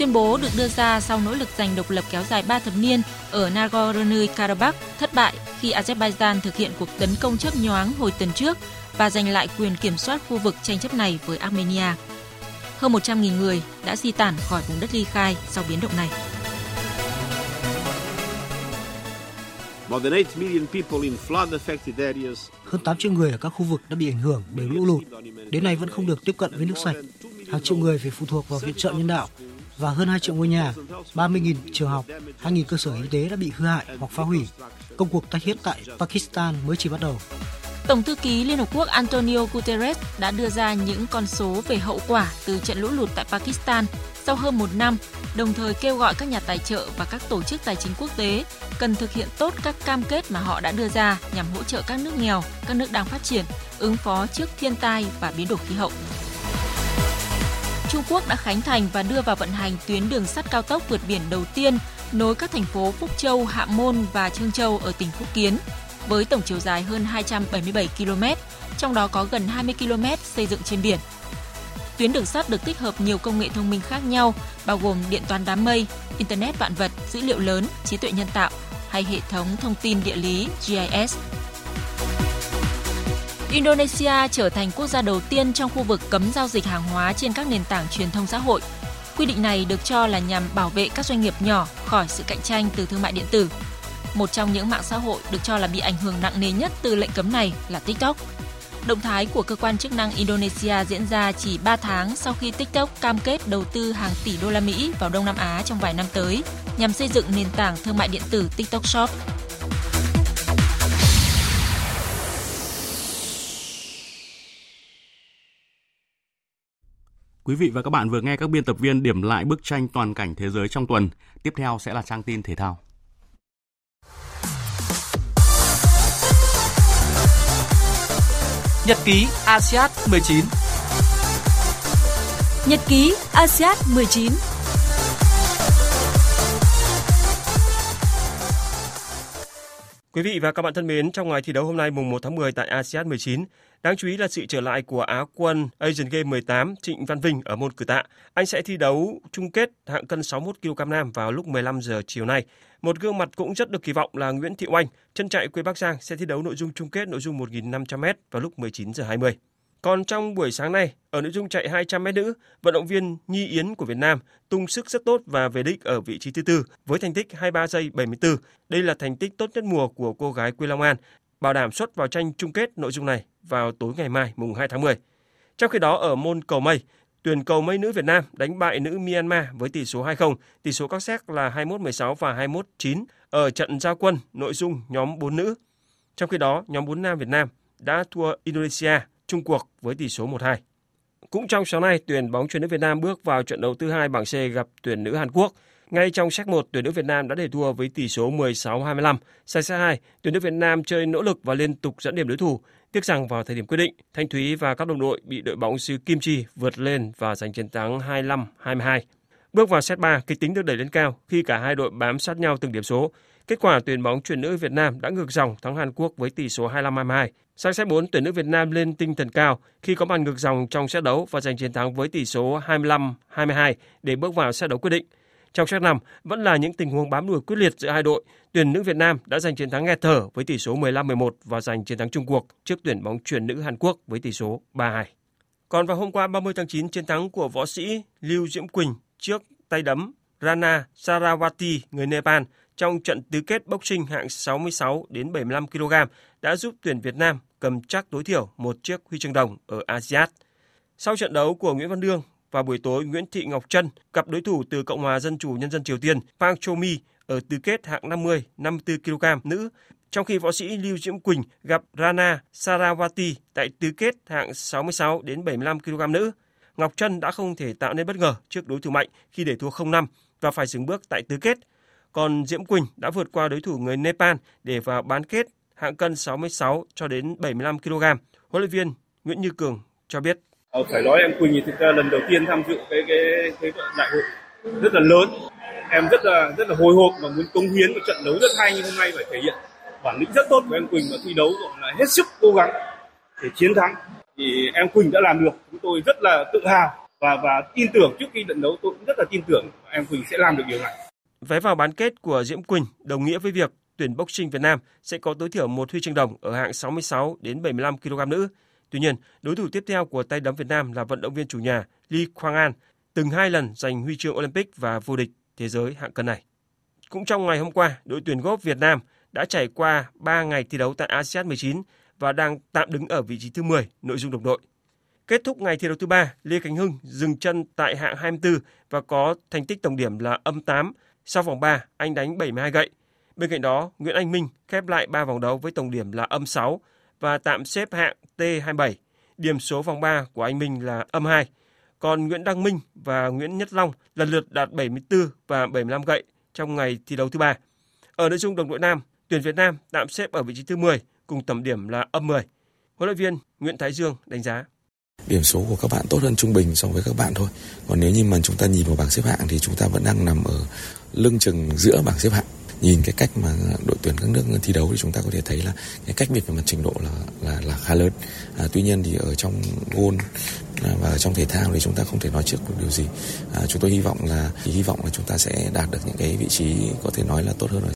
Tuyên bố được đưa ra sau nỗ lực giành độc lập kéo dài 3 thập niên ở Nagorno-Karabakh thất bại khi Azerbaijan thực hiện cuộc tấn công chấp nhoáng hồi tuần trước và giành lại quyền kiểm soát khu vực tranh chấp này với Armenia. Hơn 100.000 người đã di tản khỏi vùng đất ly khai sau biến động này. Hơn 8 triệu người ở các khu vực đã bị ảnh hưởng bởi lũ lụt, đến nay vẫn không được tiếp cận với nước sạch. Hàng triệu người phải phụ thuộc vào viện trợ nhân đạo và hơn 2 triệu ngôi nhà, 30.000 trường học, 2.000 cơ sở y tế đã bị hư hại hoặc phá hủy. Công cuộc tái thiết tại Pakistan mới chỉ bắt đầu. Tổng thư ký Liên Hợp Quốc Antonio Guterres đã đưa ra những con số về hậu quả từ trận lũ lụt tại Pakistan sau hơn một năm, đồng thời kêu gọi các nhà tài trợ và các tổ chức tài chính quốc tế cần thực hiện tốt các cam kết mà họ đã đưa ra nhằm hỗ trợ các nước nghèo, các nước đang phát triển ứng phó trước thiên tai và biến đổi khí hậu. Trung Quốc đã khánh thành và đưa vào vận hành tuyến đường sắt cao tốc vượt biển đầu tiên nối các thành phố Phúc Châu, Hạ Môn và Trương Châu ở tỉnh Phúc Kiến với tổng chiều dài hơn 277 km, trong đó có gần 20 km xây dựng trên biển. Tuyến đường sắt được tích hợp nhiều công nghệ thông minh khác nhau, bao gồm điện toán đám mây, internet vạn vật, dữ liệu lớn, trí tuệ nhân tạo hay hệ thống thông tin địa lý GIS. Indonesia trở thành quốc gia đầu tiên trong khu vực cấm giao dịch hàng hóa trên các nền tảng truyền thông xã hội. Quy định này được cho là nhằm bảo vệ các doanh nghiệp nhỏ khỏi sự cạnh tranh từ thương mại điện tử. Một trong những mạng xã hội được cho là bị ảnh hưởng nặng nề nhất từ lệnh cấm này là TikTok. Động thái của cơ quan chức năng Indonesia diễn ra chỉ 3 tháng sau khi TikTok cam kết đầu tư hàng tỷ đô la Mỹ vào Đông Nam Á trong vài năm tới, nhằm xây dựng nền tảng thương mại điện tử TikTok Shop. Quý vị và các bạn vừa nghe các biên tập viên điểm lại bức tranh toàn cảnh thế giới trong tuần. Tiếp theo sẽ là trang tin thể thao. Nhật ký ASEAN 19 Nhật ký ASEAN 19 Quý vị và các bạn thân mến, trong ngày thi đấu hôm nay mùng 1 tháng 10 tại ASEAN 19, đáng chú ý là sự trở lại của Á quân Asian Games 18 Trịnh Văn Vinh ở môn cử tạ. Anh sẽ thi đấu chung kết hạng cân 61 kg nam vào lúc 15 giờ chiều nay. Một gương mặt cũng rất được kỳ vọng là Nguyễn Thị Oanh, chân chạy quê Bắc Giang sẽ thi đấu nội dung chung kết nội dung 1.500m vào lúc 19 giờ 20. Còn trong buổi sáng nay, ở nội dung chạy 200m nữ, vận động viên Nhi Yến của Việt Nam tung sức rất tốt và về đích ở vị trí thứ tư với thành tích 23 giây 74. Đây là thành tích tốt nhất mùa của cô gái quê Long An, bảo đảm xuất vào tranh chung kết nội dung này vào tối ngày mai mùng 2 tháng 10. Trong khi đó ở môn cầu mây, tuyển cầu mây nữ Việt Nam đánh bại nữ Myanmar với tỷ số 2-0, tỷ số các xét là 21-16 và 21-9 ở trận giao quân nội dung nhóm 4 nữ. Trong khi đó, nhóm 4 nam Việt Nam đã thua Indonesia chung cuộc với tỷ số 1-2. Cũng trong sáng nay, tuyển bóng chuyền nữ Việt Nam bước vào trận đấu thứ hai bảng C gặp tuyển nữ Hàn Quốc. Ngay trong set 1, tuyển nữ Việt Nam đã để thua với tỷ số 16-25. Sang set 2, tuyển nữ Việt Nam chơi nỗ lực và liên tục dẫn điểm đối thủ. Tiếc rằng vào thời điểm quyết định, Thanh Thúy và các đồng đội bị đội bóng xứ Kim Chi vượt lên và giành chiến thắng 25-22. Bước vào set 3, kịch tính được đẩy lên cao khi cả hai đội bám sát nhau từng điểm số. Kết quả tuyển bóng chuyển nữ Việt Nam đã ngược dòng thắng Hàn Quốc với tỷ số 25-22. Sang set 4, tuyển nữ Việt Nam lên tinh thần cao khi có bàn ngược dòng trong set đấu và giành chiến thắng với tỷ số 25-22 để bước vào set đấu quyết định. Trong các năm vẫn là những tình huống bám đuổi quyết liệt giữa hai đội. Tuyển nữ Việt Nam đã giành chiến thắng nghe thở với tỷ số 15-11 và giành chiến thắng chung cuộc trước tuyển bóng chuyển nữ Hàn Quốc với tỷ số 3-2. Còn vào hôm qua 30 tháng 9, chiến thắng của võ sĩ Lưu Diễm Quỳnh trước tay đấm Rana Sarawati người Nepal trong trận tứ kết boxing hạng 66 đến 75 kg đã giúp tuyển Việt Nam cầm chắc tối thiểu một chiếc huy chương đồng ở ASEAN. Sau trận đấu của Nguyễn Văn Đương, và buổi tối Nguyễn Thị Ngọc Trân gặp đối thủ từ Cộng hòa Dân chủ Nhân dân Triều Tiên Park Cho-mi ở tứ kết hạng 50 54 kg nữ, trong khi võ sĩ Lưu Diễm Quỳnh gặp Rana Sarawati tại tứ kết hạng 66 đến 75 kg nữ. Ngọc Trân đã không thể tạo nên bất ngờ trước đối thủ mạnh khi để thua 0-5 và phải dừng bước tại tứ kết. Còn Diễm Quỳnh đã vượt qua đối thủ người Nepal để vào bán kết hạng cân 66 cho đến 75 kg. Huấn luyện viên Nguyễn Như Cường cho biết. Ờ, phải nói em Quỳnh thì thực ra lần đầu tiên tham dự cái cái cái đại hội rất là lớn. Em rất là rất là hồi hộp và muốn cống hiến một trận đấu rất hay như hôm nay phải thể hiện bản lĩnh rất tốt của em Quỳnh và thi đấu gọi là hết sức cố gắng để chiến thắng. Thì em Quỳnh đã làm được, chúng tôi rất là tự hào và và tin tưởng trước khi trận đấu tôi cũng rất là tin tưởng em Quỳnh sẽ làm được điều này. Vé vào bán kết của Diễm Quỳnh đồng nghĩa với việc tuyển boxing Việt Nam sẽ có tối thiểu một huy chương đồng ở hạng 66 đến 75 kg nữ. Tuy nhiên, đối thủ tiếp theo của tay đấm Việt Nam là vận động viên chủ nhà Lee Quang An, từng hai lần giành huy chương Olympic và vô địch thế giới hạng cân này. Cũng trong ngày hôm qua, đội tuyển gốc Việt Nam đã trải qua 3 ngày thi đấu tại ASEAN 19 và đang tạm đứng ở vị trí thứ 10 nội dung đồng đội. Kết thúc ngày thi đấu thứ ba, Lê Khánh Hưng dừng chân tại hạng 24 và có thành tích tổng điểm là âm 8. Sau vòng 3, anh đánh 72 gậy. Bên cạnh đó, Nguyễn Anh Minh khép lại 3 vòng đấu với tổng điểm là âm 6 và tạm xếp hạng T27. Điểm số vòng 3 của anh Minh là âm 2. Còn Nguyễn Đăng Minh và Nguyễn Nhất Long lần lượt đạt 74 và 75 gậy trong ngày thi đấu thứ ba. Ở nội dung đồng đội nam, tuyển Việt Nam tạm xếp ở vị trí thứ 10 cùng tổng điểm là âm 10. Huấn luyện viên Nguyễn Thái Dương đánh giá điểm số của các bạn tốt hơn trung bình so với các bạn thôi. Còn nếu như mà chúng ta nhìn vào bảng xếp hạng thì chúng ta vẫn đang nằm ở lưng chừng giữa bảng xếp hạng. Nhìn cái cách mà đội tuyển các nước thi đấu thì chúng ta có thể thấy là cái cách biệt về mặt trình độ là là là khá lớn. À, tuy nhiên thì ở trong gôn à, và trong thể thao thì chúng ta không thể nói trước được điều gì. À, chúng tôi hy vọng là hy vọng là chúng ta sẽ đạt được những cái vị trí có thể nói là tốt hơn rồi.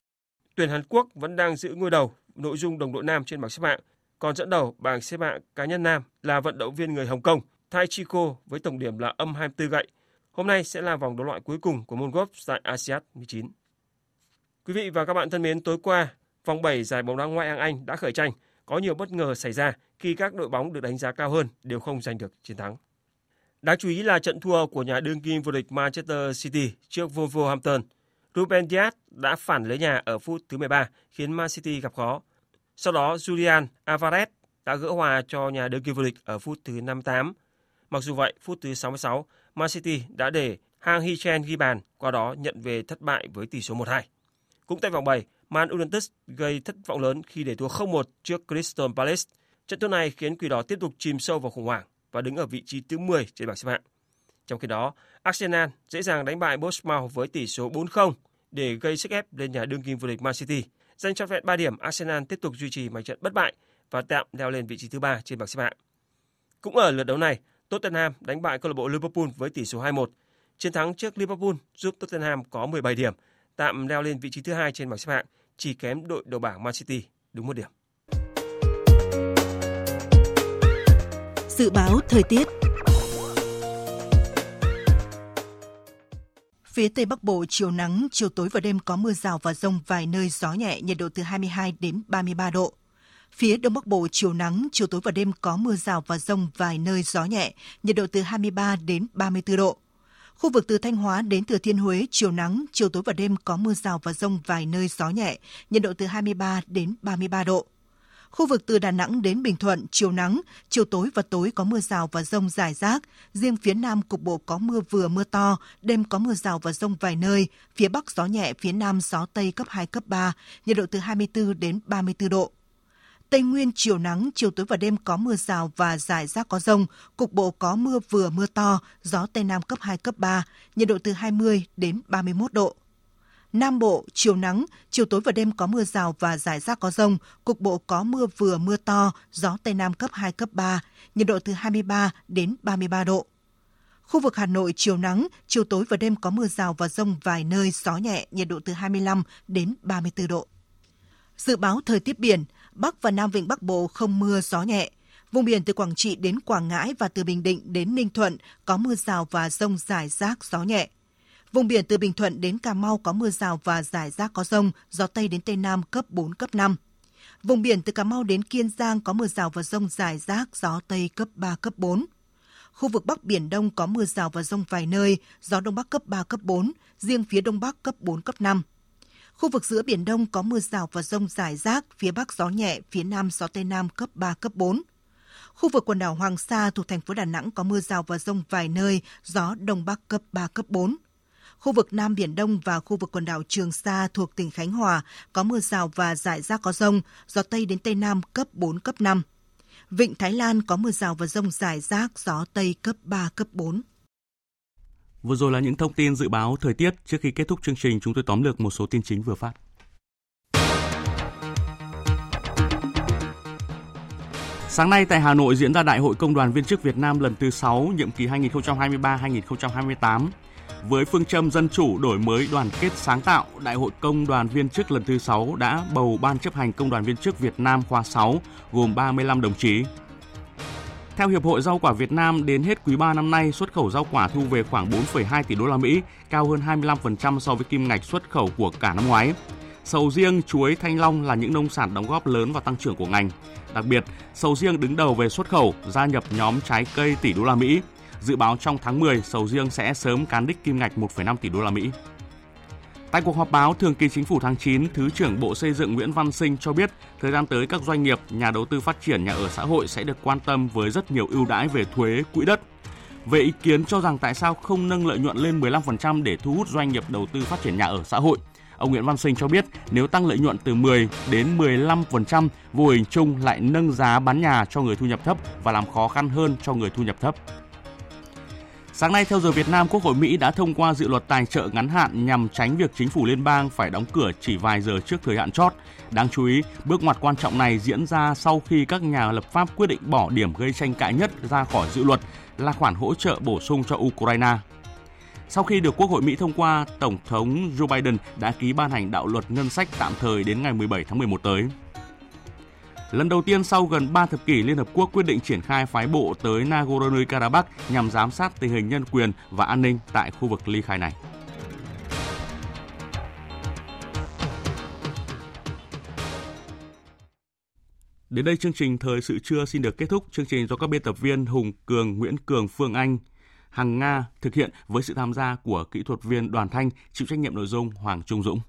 Tuyển Hàn Quốc vẫn đang giữ ngôi đầu nội dung đồng đội nam trên bảng xếp hạng còn dẫn đầu bảng xếp hạng cá nhân nam là vận động viên người Hồng Kông Tai Chico với tổng điểm là âm 24 gậy. Hôm nay sẽ là vòng đấu loại cuối cùng của môn golf tại ASEAN 19. Quý vị và các bạn thân mến, tối qua, vòng 7 giải bóng đá ngoại hạng Anh đã khởi tranh. Có nhiều bất ngờ xảy ra khi các đội bóng được đánh giá cao hơn đều không giành được chiến thắng. Đáng chú ý là trận thua của nhà đương kim vô địch Manchester City trước Wolverhampton. Ruben Dias đã phản lưới nhà ở phút thứ 13 khiến Man City gặp khó. Sau đó Julian Alvarez đã gỡ hòa cho nhà đương kim vô địch ở phút thứ 58. Mặc dù vậy, phút thứ 66, Man City đã để Hang Hee-chen ghi bàn, qua đó nhận về thất bại với tỷ số 1-2. Cũng tại vòng 7, Man United gây thất vọng lớn khi để thua 0-1 trước Crystal Palace. Trận thua này khiến Quỷ Đỏ tiếp tục chìm sâu vào khủng hoảng và đứng ở vị trí thứ 10 trên bảng xếp hạng. Trong khi đó, Arsenal dễ dàng đánh bại Bournemouth với tỷ số 4-0 để gây sức ép lên nhà đương kim vô địch Man City. Giành trọn vẹn 3 điểm, Arsenal tiếp tục duy trì mạch trận bất bại và tạm leo lên vị trí thứ ba trên bảng xếp hạng. Cũng ở lượt đấu này, Tottenham đánh bại câu lạc bộ Liverpool với tỷ số 2-1. Chiến thắng trước Liverpool giúp Tottenham có 17 điểm, tạm leo lên vị trí thứ hai trên bảng xếp hạng, chỉ kém đội đầu bảng Man City đúng một điểm. Dự báo thời tiết Phía Tây Bắc Bộ chiều nắng, chiều tối và đêm có mưa rào và rông vài nơi gió nhẹ, nhiệt độ từ 22 đến 33 độ. Phía Đông Bắc Bộ chiều nắng, chiều tối và đêm có mưa rào và rông vài nơi gió nhẹ, nhiệt độ từ 23 đến 34 độ. Khu vực từ Thanh Hóa đến Thừa Thiên Huế chiều nắng, chiều tối và đêm có mưa rào và rông vài nơi gió nhẹ, nhiệt độ từ 23 đến 33 độ. Khu vực từ Đà Nẵng đến Bình Thuận, chiều nắng, chiều tối và tối có mưa rào và rông rải rác. Riêng phía Nam cục bộ có mưa vừa mưa to, đêm có mưa rào và rông vài nơi. Phía Bắc gió nhẹ, phía Nam gió Tây cấp 2, cấp 3, nhiệt độ từ 24 đến 34 độ. Tây Nguyên chiều nắng, chiều tối và đêm có mưa rào và rải rác có rông, cục bộ có mưa vừa mưa to, gió Tây Nam cấp 2, cấp 3, nhiệt độ từ 20 đến 31 độ. Nam Bộ, chiều nắng, chiều tối và đêm có mưa rào và rải rác có rông, cục bộ có mưa vừa mưa to, gió Tây Nam cấp 2, cấp 3, nhiệt độ từ 23 đến 33 độ. Khu vực Hà Nội chiều nắng, chiều tối và đêm có mưa rào và rông vài nơi, gió nhẹ, nhiệt độ từ 25 đến 34 độ. Dự báo thời tiết biển, Bắc và Nam Vịnh Bắc Bộ không mưa, gió nhẹ. Vùng biển từ Quảng Trị đến Quảng Ngãi và từ Bình Định đến Ninh Thuận có mưa rào và rông rải rác, gió nhẹ. Vùng biển từ Bình Thuận đến Cà Mau có mưa rào và rải rác có rông, gió Tây đến Tây Nam cấp 4, cấp 5. Vùng biển từ Cà Mau đến Kiên Giang có mưa rào và rông rải rác, gió Tây cấp 3, cấp 4. Khu vực Bắc Biển Đông có mưa rào và rông vài nơi, gió Đông Bắc cấp 3, cấp 4, riêng phía Đông Bắc cấp 4, cấp 5. Khu vực giữa Biển Đông có mưa rào và rông rải rác, phía Bắc gió nhẹ, phía Nam gió Tây Nam cấp 3, cấp 4. Khu vực quần đảo Hoàng Sa thuộc thành phố Đà Nẵng có mưa rào và rông vài nơi, gió Đông Bắc cấp 3, cấp 4. Khu vực Nam Biển Đông và khu vực quần đảo Trường Sa thuộc tỉnh Khánh Hòa có mưa rào và rải rác có rông, gió Tây đến Tây Nam cấp 4, cấp 5. Vịnh Thái Lan có mưa rào và rông rải rác, gió Tây cấp 3, cấp 4. Vừa rồi là những thông tin dự báo thời tiết. Trước khi kết thúc chương trình, chúng tôi tóm lược một số tin chính vừa phát. Sáng nay tại Hà Nội diễn ra Đại hội Công đoàn viên chức Việt Nam lần thứ 6, nhiệm kỳ 2023-2028. Với phương châm dân chủ, đổi mới, đoàn kết, sáng tạo, Đại hội Công đoàn viên chức lần thứ 6 đã bầu Ban chấp hành Công đoàn viên chức Việt Nam khóa 6 gồm 35 đồng chí. Theo Hiệp hội Rau quả Việt Nam, đến hết quý 3 năm nay, xuất khẩu rau quả thu về khoảng 4,2 tỷ đô la Mỹ, cao hơn 25% so với kim ngạch xuất khẩu của cả năm ngoái. Sầu riêng, chuối, thanh long là những nông sản đóng góp lớn vào tăng trưởng của ngành. Đặc biệt, sầu riêng đứng đầu về xuất khẩu, gia nhập nhóm trái cây tỷ đô la Mỹ. Dự báo trong tháng 10, sầu riêng sẽ sớm cán đích kim ngạch 1,5 tỷ đô la Mỹ. Tại cuộc họp báo thường kỳ chính phủ tháng 9, Thứ trưởng Bộ Xây dựng Nguyễn Văn Sinh cho biết, thời gian tới các doanh nghiệp, nhà đầu tư phát triển nhà ở xã hội sẽ được quan tâm với rất nhiều ưu đãi về thuế, quỹ đất. Về ý kiến cho rằng tại sao không nâng lợi nhuận lên 15% để thu hút doanh nghiệp đầu tư phát triển nhà ở xã hội, Ông Nguyễn Văn Sinh cho biết nếu tăng lợi nhuận từ 10 đến 15%, vô hình chung lại nâng giá bán nhà cho người thu nhập thấp và làm khó khăn hơn cho người thu nhập thấp. Sáng nay theo giờ Việt Nam, Quốc hội Mỹ đã thông qua dự luật tài trợ ngắn hạn nhằm tránh việc chính phủ liên bang phải đóng cửa chỉ vài giờ trước thời hạn chót. Đáng chú ý, bước ngoặt quan trọng này diễn ra sau khi các nhà lập pháp quyết định bỏ điểm gây tranh cãi nhất ra khỏi dự luật là khoản hỗ trợ bổ sung cho Ukraine. Sau khi được Quốc hội Mỹ thông qua, Tổng thống Joe Biden đã ký ban hành đạo luật ngân sách tạm thời đến ngày 17 tháng 11 tới. Lần đầu tiên sau gần 3 thập kỷ, Liên Hợp Quốc quyết định triển khai phái bộ tới Nagorno-Karabakh nhằm giám sát tình hình nhân quyền và an ninh tại khu vực ly khai này. Đến đây chương trình Thời sự trưa xin được kết thúc. Chương trình do các biên tập viên Hùng Cường, Nguyễn Cường, Phương Anh, Hằng Nga thực hiện với sự tham gia của kỹ thuật viên Đoàn Thanh, chịu trách nhiệm nội dung Hoàng Trung Dũng.